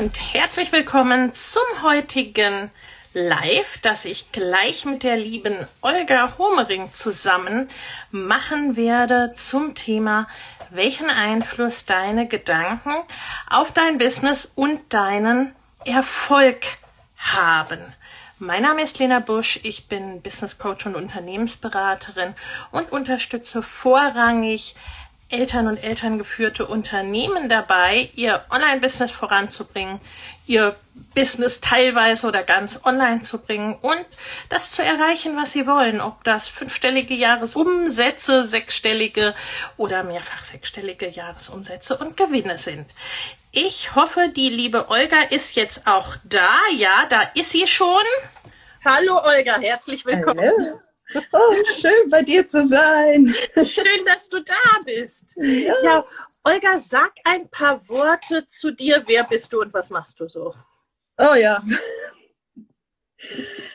Und herzlich willkommen zum heutigen Live, das ich gleich mit der lieben Olga Homering zusammen machen werde zum Thema, welchen Einfluss deine Gedanken auf dein Business und deinen Erfolg haben. Mein Name ist Lena Busch, ich bin Business Coach und Unternehmensberaterin und unterstütze vorrangig Eltern und elterngeführte Unternehmen dabei, ihr Online-Business voranzubringen, ihr Business teilweise oder ganz online zu bringen und das zu erreichen, was sie wollen. Ob das fünfstellige Jahresumsätze, sechsstellige oder mehrfach sechsstellige Jahresumsätze und Gewinne sind. Ich hoffe, die liebe Olga ist jetzt auch da. Ja, da ist sie schon. Hallo Olga, herzlich willkommen. Hallo. Oh, schön bei dir zu sein. Schön, dass du da bist. Ja. ja, Olga, sag ein paar Worte zu dir. Wer bist du und was machst du so? Oh ja.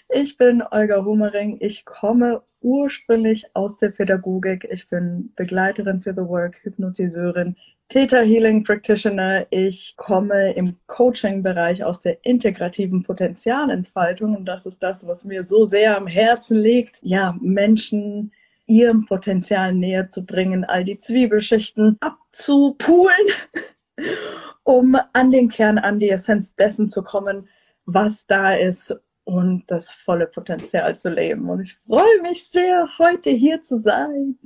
Ich bin Olga Humering. Ich komme ursprünglich aus der Pädagogik. Ich bin Begleiterin für The Work, Hypnotiseurin, Theta Healing Practitioner. Ich komme im Coaching-Bereich aus der integrativen Potenzialentfaltung und das ist das, was mir so sehr am Herzen liegt. Ja, Menschen ihrem Potenzial näher zu bringen, all die Zwiebelschichten abzupulen, um an den Kern, an die Essenz dessen zu kommen, was da ist und das volle Potenzial zu leben. Und ich freue mich sehr, heute hier zu sein.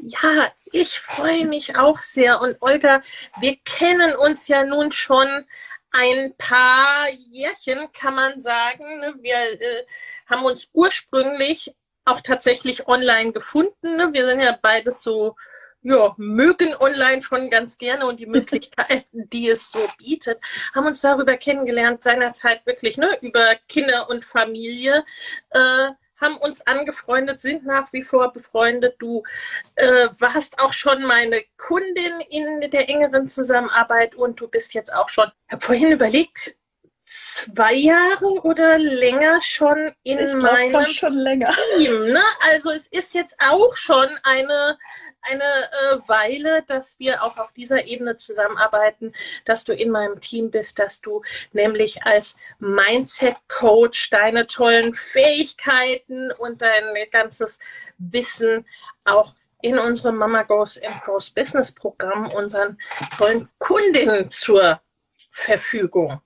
Ja, ich freue mich auch sehr. Und Olga, wir kennen uns ja nun schon ein paar Jährchen, kann man sagen. Ne? Wir äh, haben uns ursprünglich auch tatsächlich online gefunden. Ne? Wir sind ja beides so ja, mögen online schon ganz gerne und die Möglichkeiten, die es so bietet, haben uns darüber kennengelernt, seinerzeit wirklich, ne, über Kinder und Familie, äh, haben uns angefreundet, sind nach wie vor befreundet. Du äh, warst auch schon meine Kundin in der engeren Zusammenarbeit und du bist jetzt auch schon, ich habe vorhin überlegt, zwei Jahre oder länger schon in ich meinem schon länger. Team. Ne? Also es ist jetzt auch schon eine eine äh, Weile, dass wir auch auf dieser Ebene zusammenarbeiten, dass du in meinem Team bist, dass du nämlich als Mindset-Coach deine tollen Fähigkeiten und dein ganzes Wissen auch in unserem Mama Goes and Grows Business Programm unseren tollen Kundinnen zur Verfügung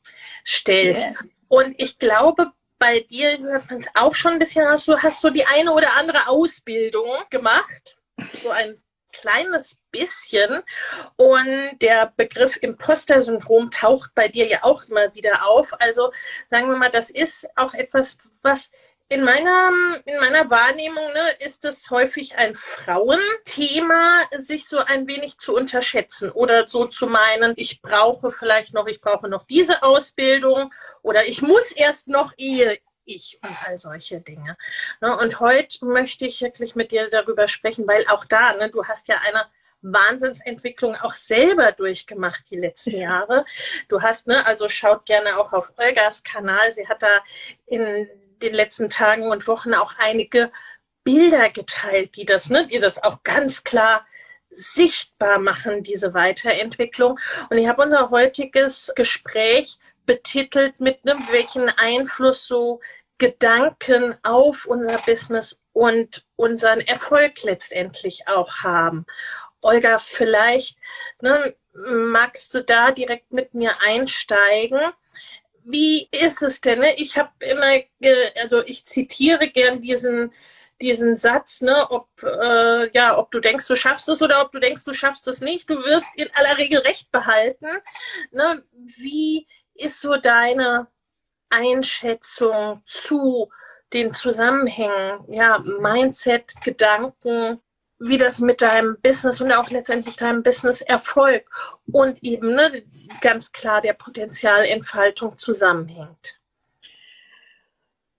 stellst. Yeah. Und ich glaube, bei dir hört man es auch schon ein bisschen aus. Du hast so die eine oder andere Ausbildung gemacht. So ein kleines bisschen. Und der Begriff Imposter-Syndrom taucht bei dir ja auch immer wieder auf. Also sagen wir mal, das ist auch etwas, was in meiner, in meiner Wahrnehmung ne, ist es häufig ein Frauenthema, sich so ein wenig zu unterschätzen oder so zu meinen, ich brauche vielleicht noch, ich brauche noch diese Ausbildung oder ich muss erst noch, ehe ich und all solche Dinge. Ne? Und heute möchte ich wirklich mit dir darüber sprechen, weil auch da, ne, du hast ja eine Wahnsinnsentwicklung auch selber durchgemacht die letzten Jahre. Du hast, ne, also schaut gerne auch auf Olgas Kanal. Sie hat da in den letzten Tagen und Wochen auch einige Bilder geteilt, die das, ne, die das auch ganz klar sichtbar machen, diese Weiterentwicklung. Und ich habe unser heutiges Gespräch betitelt mit einem, welchen Einfluss so Gedanken auf unser Business und unseren Erfolg letztendlich auch haben. Olga, vielleicht ne, magst du da direkt mit mir einsteigen? Wie ist es denn? Ne? Ich habe immer, also ich zitiere gern diesen diesen Satz, ne, ob äh, ja, ob du denkst, du schaffst es oder ob du denkst, du schaffst es nicht. Du wirst in aller Regel recht behalten. Ne? Wie ist so deine Einschätzung zu den Zusammenhängen, ja, Mindset, Gedanken, wie das mit deinem Business und auch letztendlich deinem Business-Erfolg und eben ne, ganz klar der Potenzialentfaltung zusammenhängt.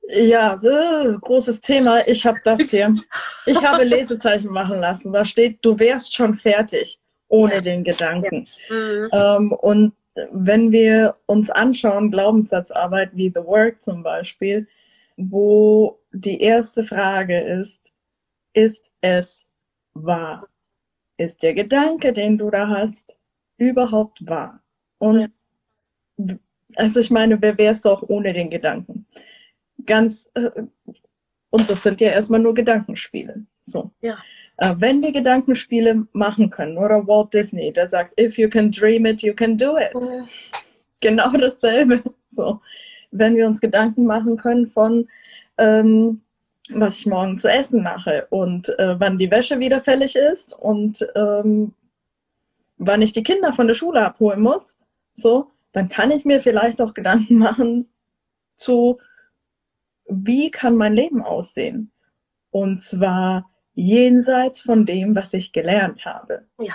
Ja, äh, großes Thema. Ich habe das hier. Ich habe Lesezeichen machen lassen. Da steht, du wärst schon fertig ohne ja. den Gedanken. Ja. Mhm. Ähm, und wenn wir uns anschauen, Glaubenssatzarbeit wie The Work zum Beispiel, wo die erste Frage ist, ist es wahr? Ist der Gedanke, den du da hast, überhaupt wahr? Und also ich meine, wer wäre es doch ohne den Gedanken? Ganz, äh, und das sind ja erstmal nur Gedankenspiele. So. Ja. Äh, wenn wir Gedankenspiele machen können, oder Walt Disney, der sagt, if you can dream it, you can do it. Mhm. Genau dasselbe. So. Wenn wir uns Gedanken machen können von, ähm, was ich morgen zu essen mache und äh, wann die Wäsche wieder fällig ist und ähm, wann ich die Kinder von der Schule abholen muss, so, dann kann ich mir vielleicht auch Gedanken machen zu, wie kann mein Leben aussehen? Und zwar jenseits von dem, was ich gelernt habe. Ja.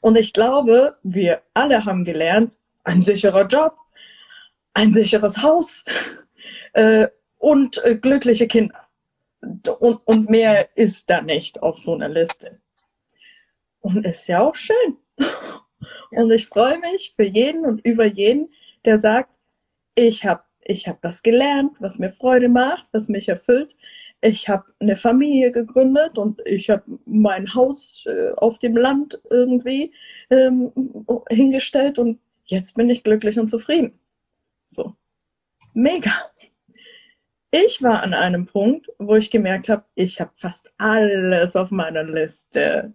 Und ich glaube, wir alle haben gelernt, ein sicherer Job, ein sicheres Haus äh, und äh, glückliche Kinder. Und, und mehr ist da nicht auf so einer Liste. Und ist ja auch schön. Und ich freue mich für jeden und über jeden, der sagt, ich habe ich hab das gelernt, was mir Freude macht, was mich erfüllt ich habe eine Familie gegründet und ich habe mein Haus äh, auf dem Land irgendwie ähm, hingestellt und jetzt bin ich glücklich und zufrieden. So. Mega. Ich war an einem Punkt, wo ich gemerkt habe, ich habe fast alles auf meiner Liste.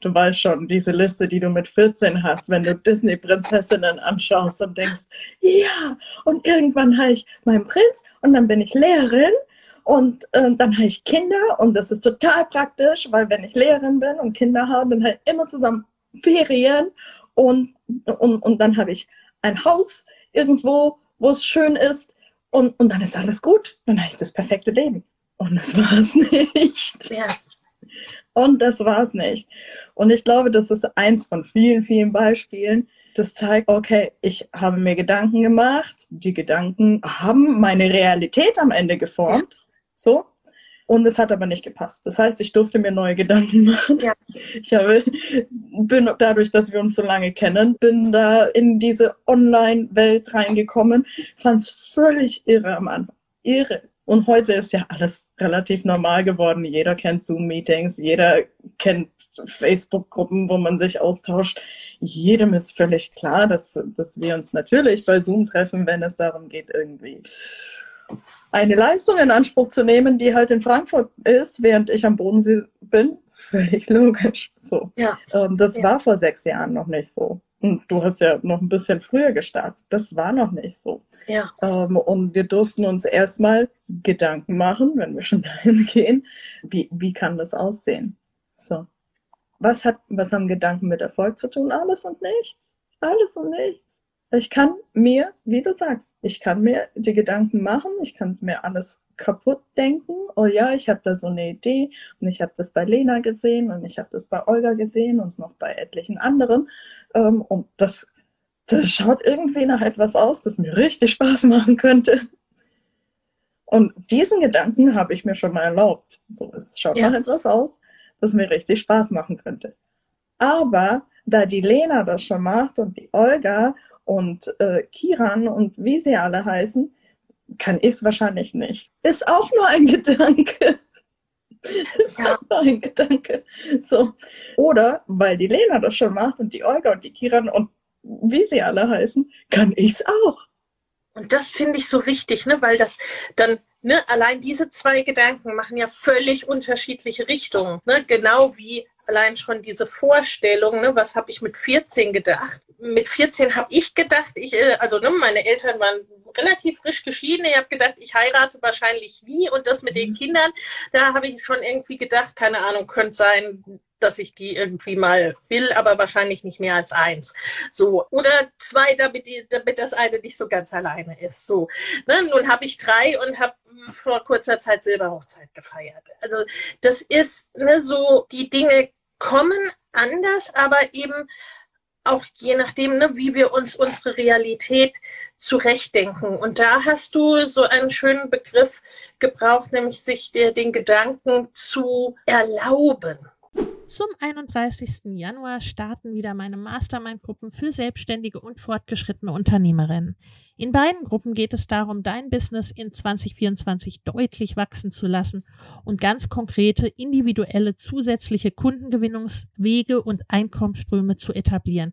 Du weißt schon, diese Liste, die du mit 14 hast, wenn du Disney-Prinzessinnen anschaust und denkst, ja, und irgendwann habe ich meinen Prinz und dann bin ich Lehrerin und äh, dann habe ich Kinder und das ist total praktisch, weil wenn ich Lehrerin bin und Kinder habe, dann halt immer zusammen Ferien und, und, und dann habe ich ein Haus irgendwo, wo es schön ist und, und dann ist alles gut. Dann habe ich das perfekte Leben. Und das war es nicht. Ja. Und das war es nicht. Und ich glaube, das ist eins von vielen, vielen Beispielen, das zeigt, okay, ich habe mir Gedanken gemacht, die Gedanken haben meine Realität am Ende geformt. So. Und es hat aber nicht gepasst. Das heißt, ich durfte mir neue Gedanken machen. Ja. Ich habe, bin dadurch, dass wir uns so lange kennen, bin da in diese Online-Welt reingekommen, fand es völlig irre am Anfang. Irre. Und heute ist ja alles relativ normal geworden. Jeder kennt Zoom-Meetings, jeder kennt Facebook-Gruppen, wo man sich austauscht. Jedem ist völlig klar, dass, dass wir uns natürlich bei Zoom treffen, wenn es darum geht, irgendwie eine Leistung in Anspruch zu nehmen, die halt in Frankfurt ist, während ich am Bodensee bin, völlig logisch. So. Ja. Ähm, das ja. war vor sechs Jahren noch nicht so. Und du hast ja noch ein bisschen früher gestartet. Das war noch nicht so. Ja. Ähm, und wir durften uns erstmal Gedanken machen, wenn wir schon dahin gehen, wie, wie kann das aussehen? So. Was hat, was haben Gedanken mit Erfolg zu tun? Alles und nichts. Alles und nichts. Ich kann mir, wie du sagst, ich kann mir die Gedanken machen, ich kann mir alles kaputt denken. Oh ja, ich habe da so eine Idee und ich habe das bei Lena gesehen und ich habe das bei Olga gesehen und noch bei etlichen anderen. Ähm, und das, das schaut irgendwie nach etwas aus, das mir richtig Spaß machen könnte. Und diesen Gedanken habe ich mir schon mal erlaubt. So, es schaut ja. nach etwas aus, das mir richtig Spaß machen könnte. Aber da die Lena das schon macht und die Olga und äh, Kiran und wie sie alle heißen, kann ich es wahrscheinlich nicht. Ist auch nur ein Gedanke. ist ja. auch nur ein Gedanke. So. Oder weil die Lena das schon macht und die Olga und die Kiran und wie sie alle heißen, kann ich es auch. Und das finde ich so wichtig, ne, weil das dann, ne, allein diese zwei Gedanken machen ja völlig unterschiedliche Richtungen, ne, genau wie allein schon diese Vorstellung, ne, was habe ich mit 14 gedacht? Mit 14 habe ich gedacht, ich, äh, also ne, meine Eltern waren relativ frisch geschieden. Ich habe gedacht, ich heirate wahrscheinlich nie. Und das mit den mhm. Kindern, da habe ich schon irgendwie gedacht, keine Ahnung, könnte sein, dass ich die irgendwie mal will, aber wahrscheinlich nicht mehr als eins. So. Oder zwei, damit, die, damit das eine nicht so ganz alleine ist. So. Ne? Nun habe ich drei und habe vor kurzer Zeit Silberhochzeit gefeiert. Also das ist ne, so, die Dinge kommen anders, aber eben auch je nachdem, ne, wie wir uns unsere Realität zurechtdenken. Und da hast du so einen schönen Begriff gebraucht, nämlich sich der, den Gedanken zu erlauben. Zum 31. Januar starten wieder meine Mastermind-Gruppen für selbstständige und fortgeschrittene Unternehmerinnen. In beiden Gruppen geht es darum, dein Business in 2024 deutlich wachsen zu lassen und ganz konkrete, individuelle, zusätzliche Kundengewinnungswege und Einkommensströme zu etablieren,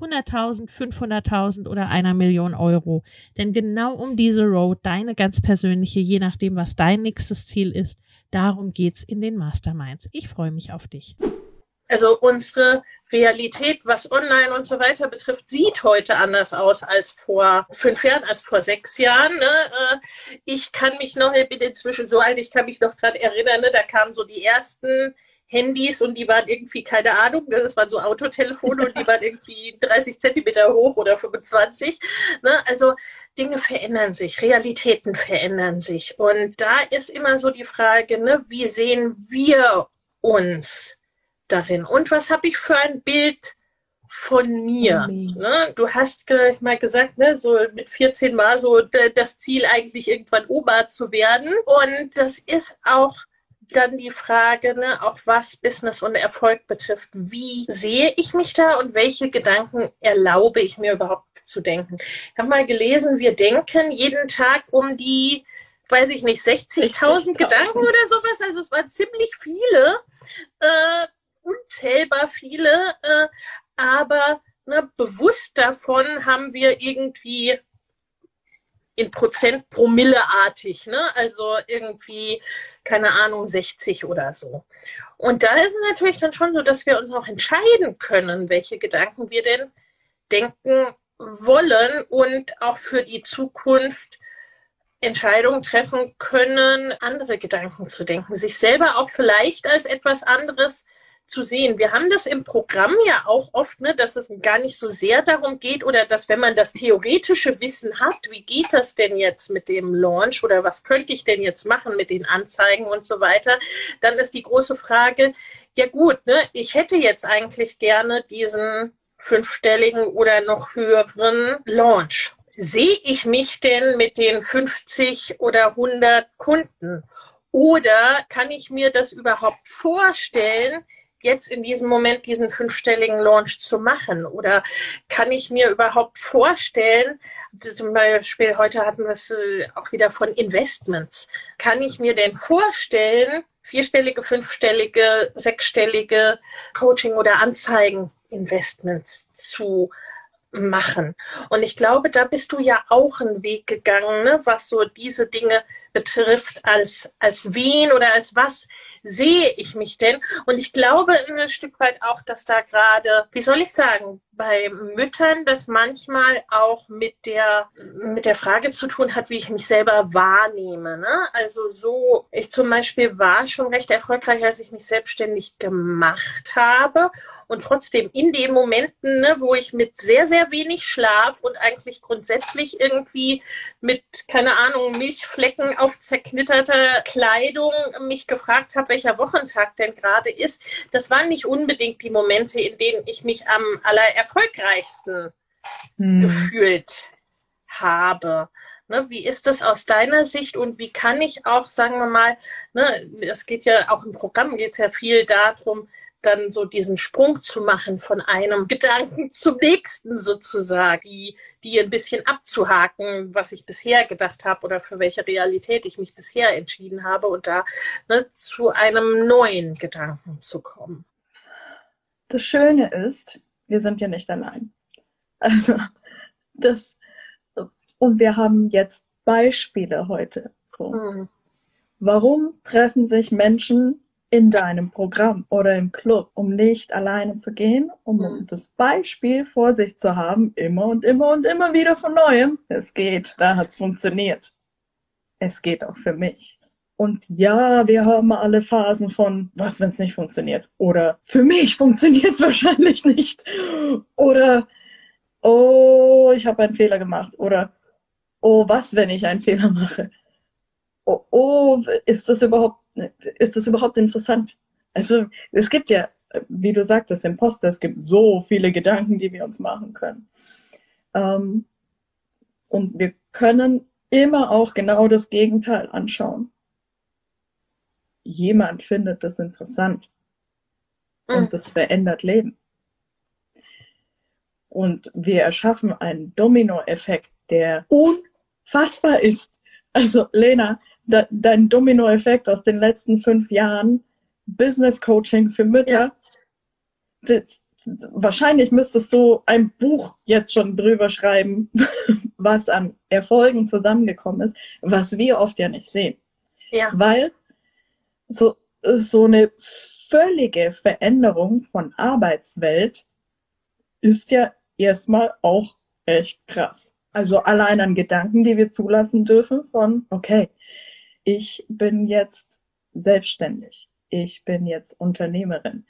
100.000, 500.000 oder einer Million Euro. Denn genau um diese Road, deine ganz persönliche, je nachdem, was dein nächstes Ziel ist, darum geht's in den Masterminds. Ich freue mich auf dich also unsere Realität, was online und so weiter betrifft, sieht heute anders aus als vor fünf Jahren, als vor sechs Jahren. Ne? Äh, ich kann mich noch, ich bin inzwischen so alt, ich kann mich noch gerade erinnern, ne? da kamen so die ersten Handys und die waren irgendwie, keine Ahnung, ne? das waren so Autotelefone und die waren irgendwie 30 Zentimeter hoch oder 25. Ne? Also Dinge verändern sich, Realitäten verändern sich. Und da ist immer so die Frage, ne? wie sehen wir uns? darin. Und was habe ich für ein Bild von mir? Ne? Du hast mal gesagt, ne, so mit 14 Mal so das Ziel eigentlich irgendwann Oma zu werden. Und das ist auch dann die Frage, ne, auch was Business und Erfolg betrifft. Wie sehe ich mich da und welche Gedanken erlaube ich mir überhaupt zu denken? Ich habe mal gelesen, wir denken jeden Tag um die, weiß ich nicht, 60.000 Gedanken oder sowas. Also es waren ziemlich viele. Äh, unzählbar viele, äh, aber ne, bewusst davon haben wir irgendwie in Prozent promilleartig, ne? Also irgendwie, keine Ahnung, 60 oder so. Und da ist es natürlich dann schon so, dass wir uns auch entscheiden können, welche Gedanken wir denn denken wollen und auch für die Zukunft Entscheidungen treffen können, andere Gedanken zu denken, sich selber auch vielleicht als etwas anderes zu sehen. Wir haben das im Programm ja auch oft, ne, dass es gar nicht so sehr darum geht oder dass wenn man das theoretische Wissen hat, wie geht das denn jetzt mit dem Launch oder was könnte ich denn jetzt machen mit den Anzeigen und so weiter, dann ist die große Frage, ja gut, ne, ich hätte jetzt eigentlich gerne diesen fünfstelligen oder noch höheren Launch. Sehe ich mich denn mit den 50 oder 100 Kunden? Oder kann ich mir das überhaupt vorstellen, jetzt in diesem Moment diesen fünfstelligen Launch zu machen? Oder kann ich mir überhaupt vorstellen, zum Beispiel heute hatten wir es äh, auch wieder von Investments, kann ich mir denn vorstellen, vierstellige, fünfstellige, sechsstellige Coaching- oder Anzeigen-Investments zu machen. Und ich glaube, da bist du ja auch einen Weg gegangen, ne, was so diese Dinge betrifft, als, als wen oder als was sehe ich mich denn? Und ich glaube ein Stück weit auch, dass da gerade, wie soll ich sagen, bei Müttern das manchmal auch mit der, mit der Frage zu tun hat, wie ich mich selber wahrnehme. Ne? Also so, ich zum Beispiel war schon recht erfolgreich, als ich mich selbstständig gemacht habe und trotzdem in den Momenten, ne, wo ich mit sehr, sehr wenig Schlaf und eigentlich grundsätzlich irgendwie mit, keine Ahnung, Milchflecken auf zerknitterter Kleidung mich gefragt habe, welcher Wochentag denn gerade ist, das waren nicht unbedingt die Momente, in denen ich mich am aller erfolgreichsten hm. gefühlt habe. Ne, wie ist das aus deiner Sicht und wie kann ich auch, sagen wir mal, ne, es geht ja auch im Programm geht es ja viel darum, dann so diesen Sprung zu machen von einem Gedanken zum nächsten sozusagen, die, die ein bisschen abzuhaken, was ich bisher gedacht habe oder für welche Realität ich mich bisher entschieden habe und da ne, zu einem neuen Gedanken zu kommen. Das Schöne ist, wir sind ja nicht allein. Also das und wir haben jetzt Beispiele heute. So. Mhm. Warum treffen sich Menschen in deinem Programm oder im Club, um nicht alleine zu gehen, um mhm. das Beispiel vor sich zu haben, immer und immer und immer wieder von neuem. Es geht, da hat es funktioniert. Es geht auch für mich. Und ja, wir haben alle Phasen von, was, wenn es nicht funktioniert? Oder für mich funktioniert es wahrscheinlich nicht. Oder, oh, ich habe einen Fehler gemacht. Oder, oh, was, wenn ich einen Fehler mache? Oh, oh, ist das überhaupt, ist das überhaupt interessant? Also, es gibt ja, wie du sagtest, Imposter, es gibt so viele Gedanken, die wir uns machen können. Ähm, und wir können immer auch genau das Gegenteil anschauen. Jemand findet das interessant. Und mhm. das verändert Leben. Und wir erschaffen einen Dominoeffekt, der unfassbar ist. Also Lena, de, dein Dominoeffekt aus den letzten fünf Jahren, Business Coaching für Mütter, ja. das, wahrscheinlich müsstest du ein Buch jetzt schon drüber schreiben, was an Erfolgen zusammengekommen ist, was wir oft ja nicht sehen. Ja. Weil so, so eine völlige Veränderung von Arbeitswelt ist ja erstmal auch echt krass. Also allein an Gedanken, die wir zulassen dürfen von, okay, ich bin jetzt selbstständig, ich bin jetzt Unternehmerin,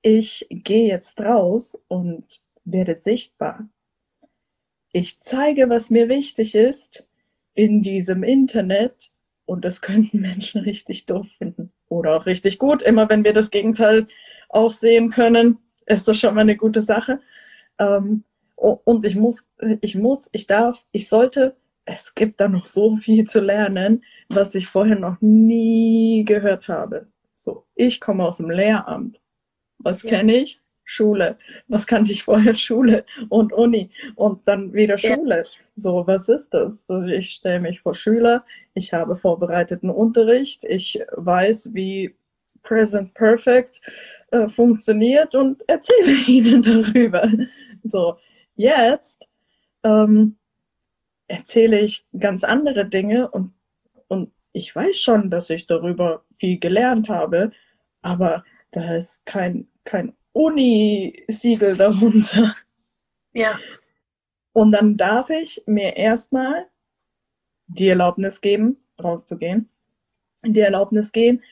ich gehe jetzt raus und werde sichtbar. Ich zeige, was mir wichtig ist in diesem Internet und das könnten Menschen richtig doof finden oder auch richtig gut. Immer wenn wir das Gegenteil auch sehen können, ist das schon mal eine gute Sache. Ähm, und ich muss, ich muss, ich darf, ich sollte, es gibt da noch so viel zu lernen, was ich vorher noch nie gehört habe. So, ich komme aus dem Lehramt. Was ja. kenne ich? Schule. Was kannte ich vorher? Schule und Uni und dann wieder Schule. Ja. So, was ist das? Ich stelle mich vor Schüler, ich habe vorbereiteten Unterricht, ich weiß, wie Present Perfect äh, funktioniert und erzähle ihnen darüber. So, Jetzt ähm, erzähle ich ganz andere Dinge und, und ich weiß schon, dass ich darüber viel gelernt habe, aber da ist kein, kein Uni-Siegel darunter. Ja. Und dann darf ich mir erstmal die Erlaubnis geben, rauszugehen, die Erlaubnis geben,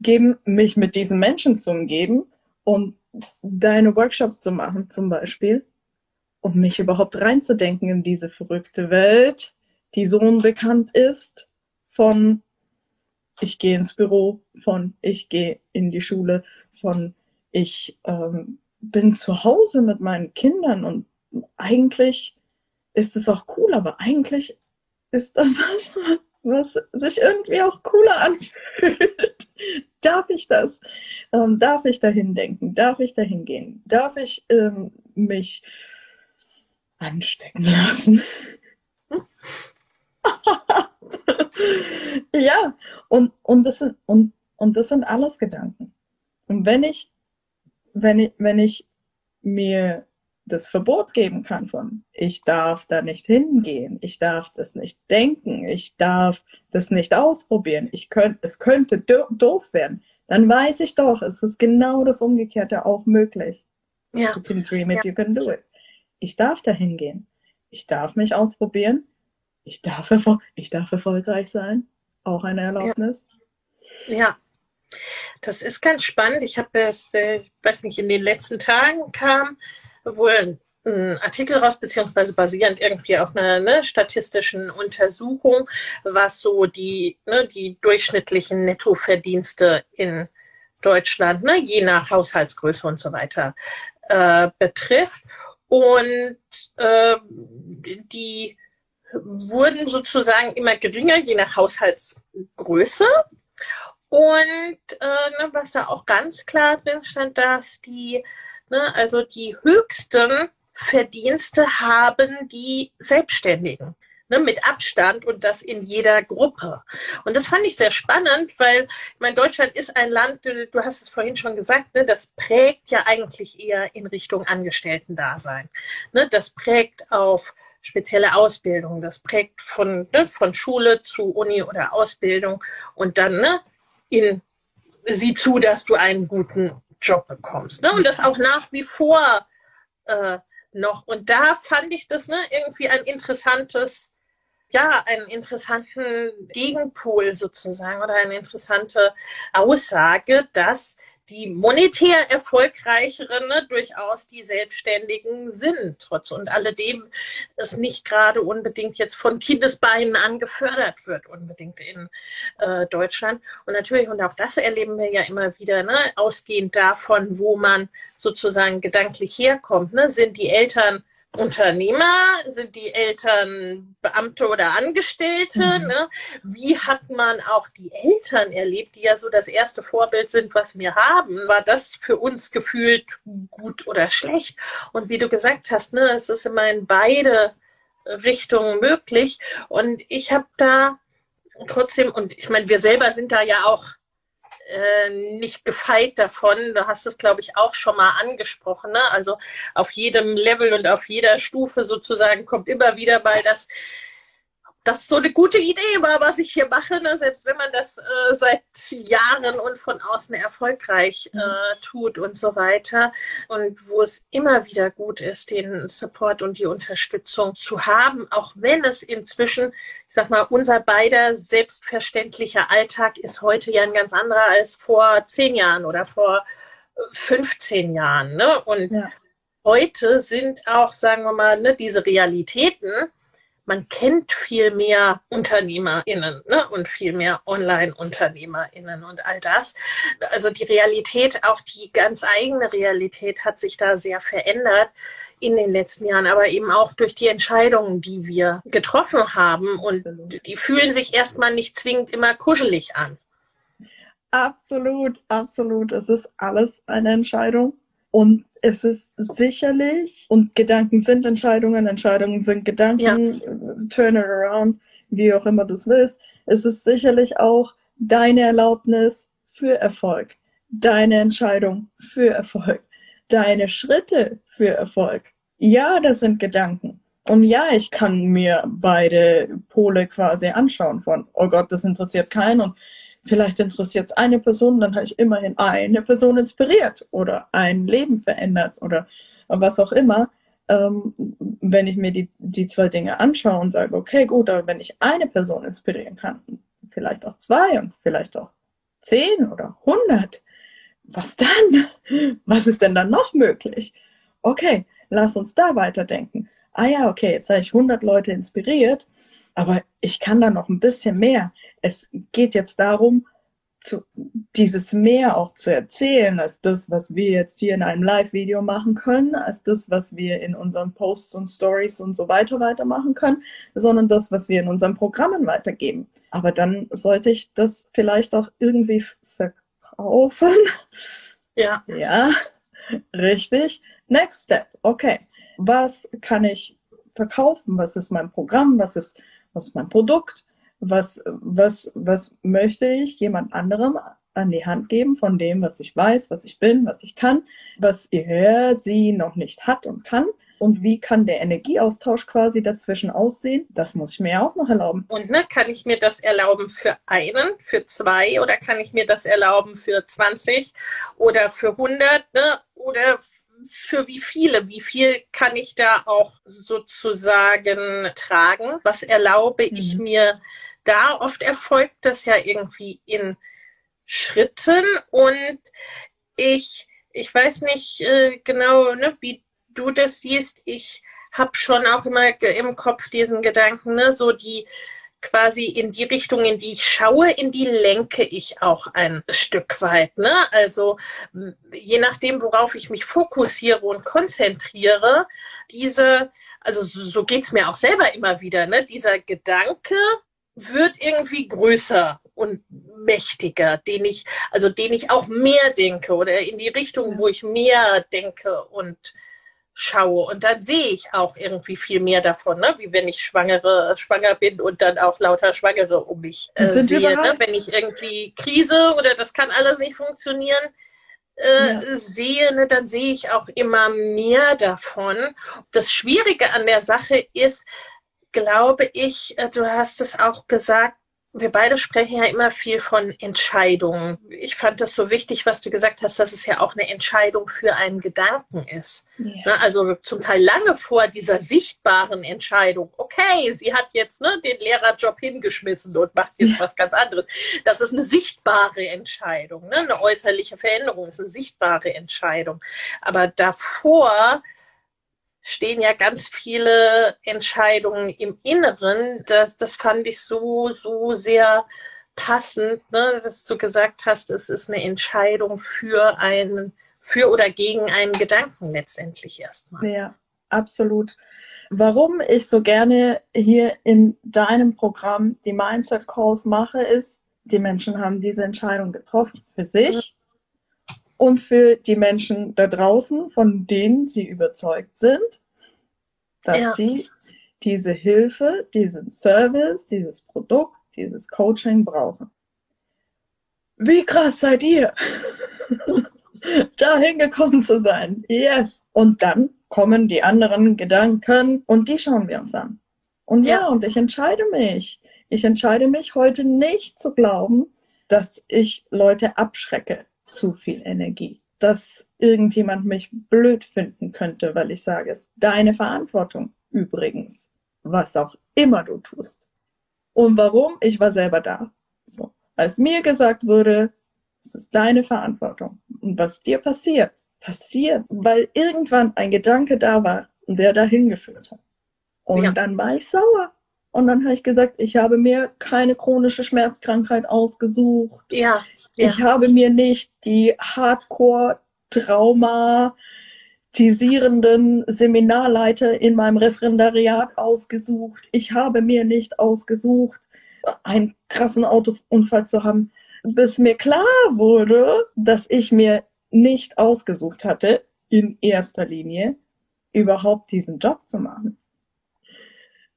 geben, mich mit diesen Menschen zu umgeben und deine Workshops zu machen, zum Beispiel um mich überhaupt reinzudenken in diese verrückte Welt, die so unbekannt ist, von ich gehe ins Büro, von ich gehe in die Schule, von ich ähm, bin zu Hause mit meinen Kindern und eigentlich ist es auch cool, aber eigentlich ist da was, was sich irgendwie auch cooler anfühlt. darf ich das? Ähm, darf ich dahin denken? Darf ich dahin gehen? Darf ich ähm, mich anstecken lassen. ja, und, und, das sind, und, und das sind alles Gedanken. Und wenn ich, wenn ich, wenn ich mir das Verbot geben kann von, ich darf da nicht hingehen, ich darf das nicht denken, ich darf das nicht ausprobieren, ich könnte, es könnte doof werden, dann weiß ich doch, es ist genau das Umgekehrte auch möglich. Ja. You can dream it, ja. you can do it. Ich darf dahin gehen. Ich darf mich ausprobieren. Ich darf, ich darf erfolgreich sein. Auch eine Erlaubnis. Ja. ja. Das ist ganz spannend. Ich habe erst, äh, ich weiß nicht, in den letzten Tagen kam wohl ein Artikel raus, beziehungsweise basierend irgendwie auf einer ne, statistischen Untersuchung, was so die, ne, die durchschnittlichen Nettoverdienste in Deutschland, ne, je nach Haushaltsgröße und so weiter, äh, betrifft. Und äh, die wurden sozusagen immer geringer, je nach Haushaltsgröße. Und äh, ne, was da auch ganz klar drin stand, dass die, ne, also die höchsten Verdienste haben die Selbstständigen. Ne, mit Abstand und das in jeder Gruppe. Und das fand ich sehr spannend, weil ich meine, Deutschland ist ein Land, du, du hast es vorhin schon gesagt, ne, das prägt ja eigentlich eher in Richtung Angestellten-Dasein. Ne, das prägt auf spezielle Ausbildung, das prägt von, ne, von Schule zu Uni oder Ausbildung und dann ne, in, sieh zu, dass du einen guten Job bekommst. Ne? Und das auch nach wie vor äh, noch. Und da fand ich das ne, irgendwie ein interessantes, ja, einen interessanten Gegenpol sozusagen oder eine interessante Aussage, dass die monetär erfolgreicheren ne, durchaus die Selbstständigen sind, trotz und alledem es nicht gerade unbedingt jetzt von Kindesbeinen an gefördert wird, unbedingt in äh, Deutschland. Und natürlich, und auch das erleben wir ja immer wieder, ne, ausgehend davon, wo man sozusagen gedanklich herkommt, ne, sind die Eltern Unternehmer? Sind die Eltern Beamte oder Angestellte? Mhm. Ne? Wie hat man auch die Eltern erlebt, die ja so das erste Vorbild sind, was wir haben? War das für uns gefühlt gut oder schlecht? Und wie du gesagt hast, ne, es ist immer in beide Richtungen möglich. Und ich habe da trotzdem, und ich meine, wir selber sind da ja auch äh, nicht gefeit davon. Du hast es, glaube ich, auch schon mal angesprochen. Ne? Also auf jedem Level und auf jeder Stufe sozusagen kommt immer wieder mal das das so eine gute Idee war, was ich hier mache, ne? selbst wenn man das äh, seit Jahren und von außen erfolgreich äh, mhm. tut und so weiter. Und wo es immer wieder gut ist, den Support und die Unterstützung zu haben, auch wenn es inzwischen, ich sag mal, unser beider selbstverständlicher Alltag ist heute ja ein ganz anderer als vor zehn Jahren oder vor 15 Jahren. Ne? Und ja. heute sind auch, sagen wir mal, ne, diese Realitäten, man kennt viel mehr UnternehmerInnen ne? und viel mehr Online-UnternehmerInnen und all das. Also die Realität, auch die ganz eigene Realität hat sich da sehr verändert in den letzten Jahren, aber eben auch durch die Entscheidungen, die wir getroffen haben. Und die fühlen sich erstmal nicht zwingend immer kuschelig an. Absolut, absolut. Es ist alles eine Entscheidung. Und es ist sicherlich, und Gedanken sind Entscheidungen, Entscheidungen sind Gedanken, ja. turn it around, wie auch immer du es willst. Es ist sicherlich auch deine Erlaubnis für Erfolg, deine Entscheidung für Erfolg, deine Schritte für Erfolg. Ja, das sind Gedanken. Und ja, ich kann mir beide Pole quasi anschauen von, oh Gott, das interessiert keinen und vielleicht interessiert es eine Person, dann habe ich immerhin eine Person inspiriert oder ein Leben verändert oder was auch immer. Ähm, wenn ich mir die, die zwei Dinge anschaue und sage, okay, gut, aber wenn ich eine Person inspirieren kann, vielleicht auch zwei und vielleicht auch zehn oder hundert, was dann? Was ist denn dann noch möglich? Okay, lass uns da weiterdenken. Ah ja, okay, jetzt habe ich hundert Leute inspiriert, aber ich kann da noch ein bisschen mehr es geht jetzt darum, zu, dieses mehr auch zu erzählen, als das, was wir jetzt hier in einem Live-Video machen können, als das, was wir in unseren Posts und Stories und so weiter weitermachen können, sondern das, was wir in unseren Programmen weitergeben. Aber dann sollte ich das vielleicht auch irgendwie verkaufen. Ja. Ja, richtig. Next step. Okay. Was kann ich verkaufen? Was ist mein Programm? Was ist, was ist mein Produkt? Was, was, was möchte ich jemand anderem an die Hand geben von dem, was ich weiß, was ich bin, was ich kann, was er, sie noch nicht hat und kann. Und wie kann der Energieaustausch quasi dazwischen aussehen? Das muss ich mir auch noch erlauben. Und ne, kann ich mir das erlauben für einen, für zwei oder kann ich mir das erlauben für 20 oder für 100 ne? oder für wie viele? Wie viel kann ich da auch sozusagen tragen? Was erlaube mhm. ich mir da? Oft erfolgt das ja irgendwie in Schritten und ich, ich weiß nicht äh, genau, ne, wie du das siehst. Ich habe schon auch immer im Kopf diesen Gedanken, ne, so die quasi in die Richtung, in die ich schaue, in die lenke ich auch ein Stück weit. Ne? Also je nachdem, worauf ich mich fokussiere und konzentriere, diese, also so geht's mir auch selber immer wieder, ne? dieser Gedanke wird irgendwie größer und mächtiger, den ich, also den ich auch mehr denke oder in die Richtung, wo ich mehr denke und schaue. Und dann sehe ich auch irgendwie viel mehr davon, ne? wie wenn ich schwangere, schwanger bin und dann auch lauter Schwangere um mich äh, sehe. Ne? Wenn ich irgendwie Krise oder das kann alles nicht funktionieren, äh, ja. sehe, ne, dann sehe ich auch immer mehr davon. Das Schwierige an der Sache ist, glaube ich, äh, du hast es auch gesagt, wir beide sprechen ja immer viel von Entscheidungen. Ich fand das so wichtig, was du gesagt hast, dass es ja auch eine Entscheidung für einen Gedanken ist. Ja. Ne, also zum Teil lange vor dieser sichtbaren Entscheidung. Okay, sie hat jetzt ne, den Lehrerjob hingeschmissen und macht jetzt ja. was ganz anderes. Das ist eine sichtbare Entscheidung. Ne? Eine äußerliche Veränderung ist eine sichtbare Entscheidung. Aber davor stehen ja ganz viele Entscheidungen im Inneren. Das, das fand ich so, so sehr passend, ne, dass du gesagt hast, es ist eine Entscheidung für einen, für oder gegen einen Gedanken letztendlich erstmal. Ja, absolut. Warum ich so gerne hier in deinem Programm die Mindset Calls mache, ist, die Menschen haben diese Entscheidung getroffen für sich und für die Menschen da draußen, von denen sie überzeugt sind, dass ja. sie diese Hilfe, diesen Service, dieses Produkt, dieses Coaching brauchen. Wie krass seid ihr, dahin gekommen zu sein? Yes. Und dann kommen die anderen Gedanken und die schauen wir uns an. Und ja, ja und ich entscheide mich. Ich entscheide mich heute nicht zu glauben, dass ich Leute abschrecke. Zu viel Energie. Dass irgendjemand mich blöd finden könnte, weil ich sage, es ist deine Verantwortung übrigens, was auch immer du tust. Und warum? Ich war selber da. So. Als mir gesagt wurde, es ist deine Verantwortung. Und was dir passiert, passiert, weil irgendwann ein Gedanke da war, der dahin geführt hat. Und ja. dann war ich sauer. Und dann habe ich gesagt, ich habe mir keine chronische Schmerzkrankheit ausgesucht. Ja. Ich habe mir nicht die Hardcore-Trauma tisierenden Seminarleiter in meinem Referendariat ausgesucht. Ich habe mir nicht ausgesucht, einen krassen Autounfall zu haben, bis mir klar wurde, dass ich mir nicht ausgesucht hatte, in erster Linie überhaupt diesen Job zu machen.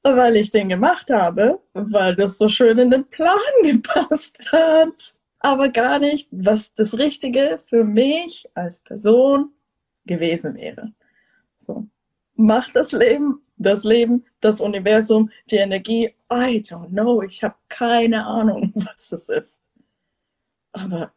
Weil ich den gemacht habe, weil das so schön in den Plan gepasst hat. Aber gar nicht, was das Richtige für mich als Person gewesen wäre. So. Macht das Leben, das Leben, das Universum, die Energie, I don't know, ich habe keine Ahnung, was es ist. Aber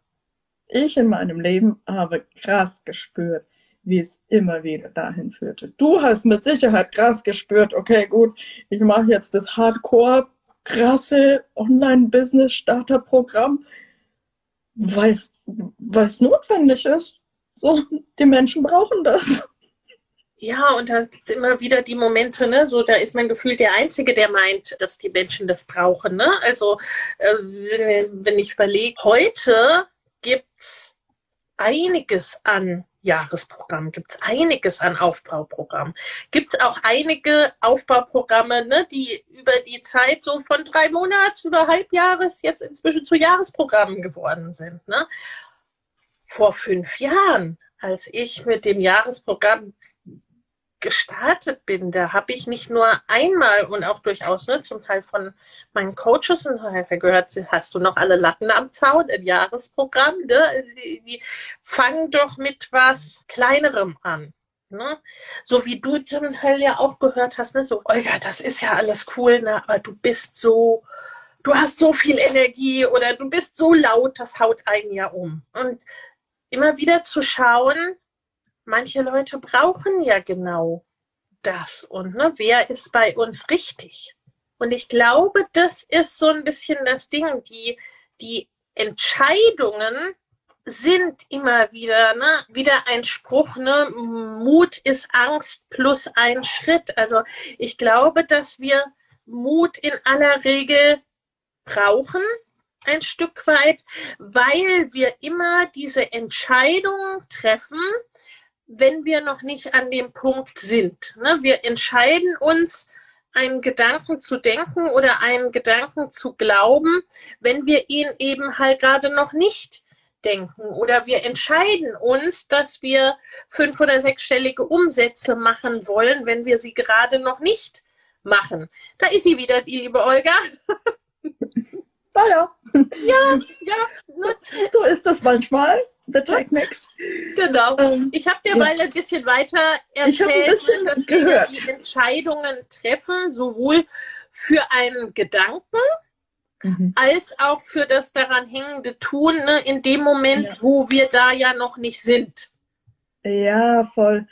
ich in meinem Leben habe krass gespürt, wie es immer wieder dahin führte. Du hast mit Sicherheit krass gespürt, okay, gut, ich mache jetzt das Hardcore krasse Online-Business-Starter-Programm, weil es notwendig ist. So, die Menschen brauchen das. Ja, und da es immer wieder die Momente, ne, so da ist man gefühlt der Einzige, der meint, dass die Menschen das brauchen. Ne? Also äh, wenn ich überlege, heute gibt es einiges an Jahresprogramm, gibt es einiges an Aufbauprogramm. Gibt es auch einige Aufbauprogramme, ne, die über die Zeit so von drei Monats über Halbjahres jetzt inzwischen zu Jahresprogrammen geworden sind. Ne? vor fünf Jahren, als ich mit dem Jahresprogramm gestartet bin, da habe ich nicht nur einmal und auch durchaus ne, zum Teil von meinen Coaches und gehört, hast du noch alle Latten am Zaun, ein Jahresprogramm, ne? die, die fangen doch mit was Kleinerem an. Ne? So wie du zum Teil ja auch gehört hast, ne? so, Olga, das ist ja alles cool, ne? aber du bist so, du hast so viel Energie oder du bist so laut, das haut einen ja um. Und immer wieder zu schauen, manche Leute brauchen ja genau das und ne, wer ist bei uns richtig? Und ich glaube, das ist so ein bisschen das Ding, die, die Entscheidungen sind immer wieder, ne, wieder ein Spruch, ne, Mut ist Angst plus ein Schritt. Also ich glaube, dass wir Mut in aller Regel brauchen, ein Stück weit, weil wir immer diese Entscheidung treffen, wenn wir noch nicht an dem Punkt sind. Ne? Wir entscheiden uns, einen Gedanken zu denken oder einen Gedanken zu glauben, wenn wir ihn eben halt gerade noch nicht denken. Oder wir entscheiden uns, dass wir fünf- oder sechsstellige Umsätze machen wollen, wenn wir sie gerade noch nicht machen. Da ist sie wieder, die liebe Olga. Naja. Ja, ja. Ne? So ist das manchmal. The Technics. Genau. Ähm, ich habe derweil ja. ein bisschen weiter hab ein erzählt, bisschen dass gehört. wir die Entscheidungen treffen, sowohl für einen Gedanken Mhm. als auch für das daran hängende Tun, ne, in dem Moment, Ja. wo wir da ja noch nicht sind. Ja, voll.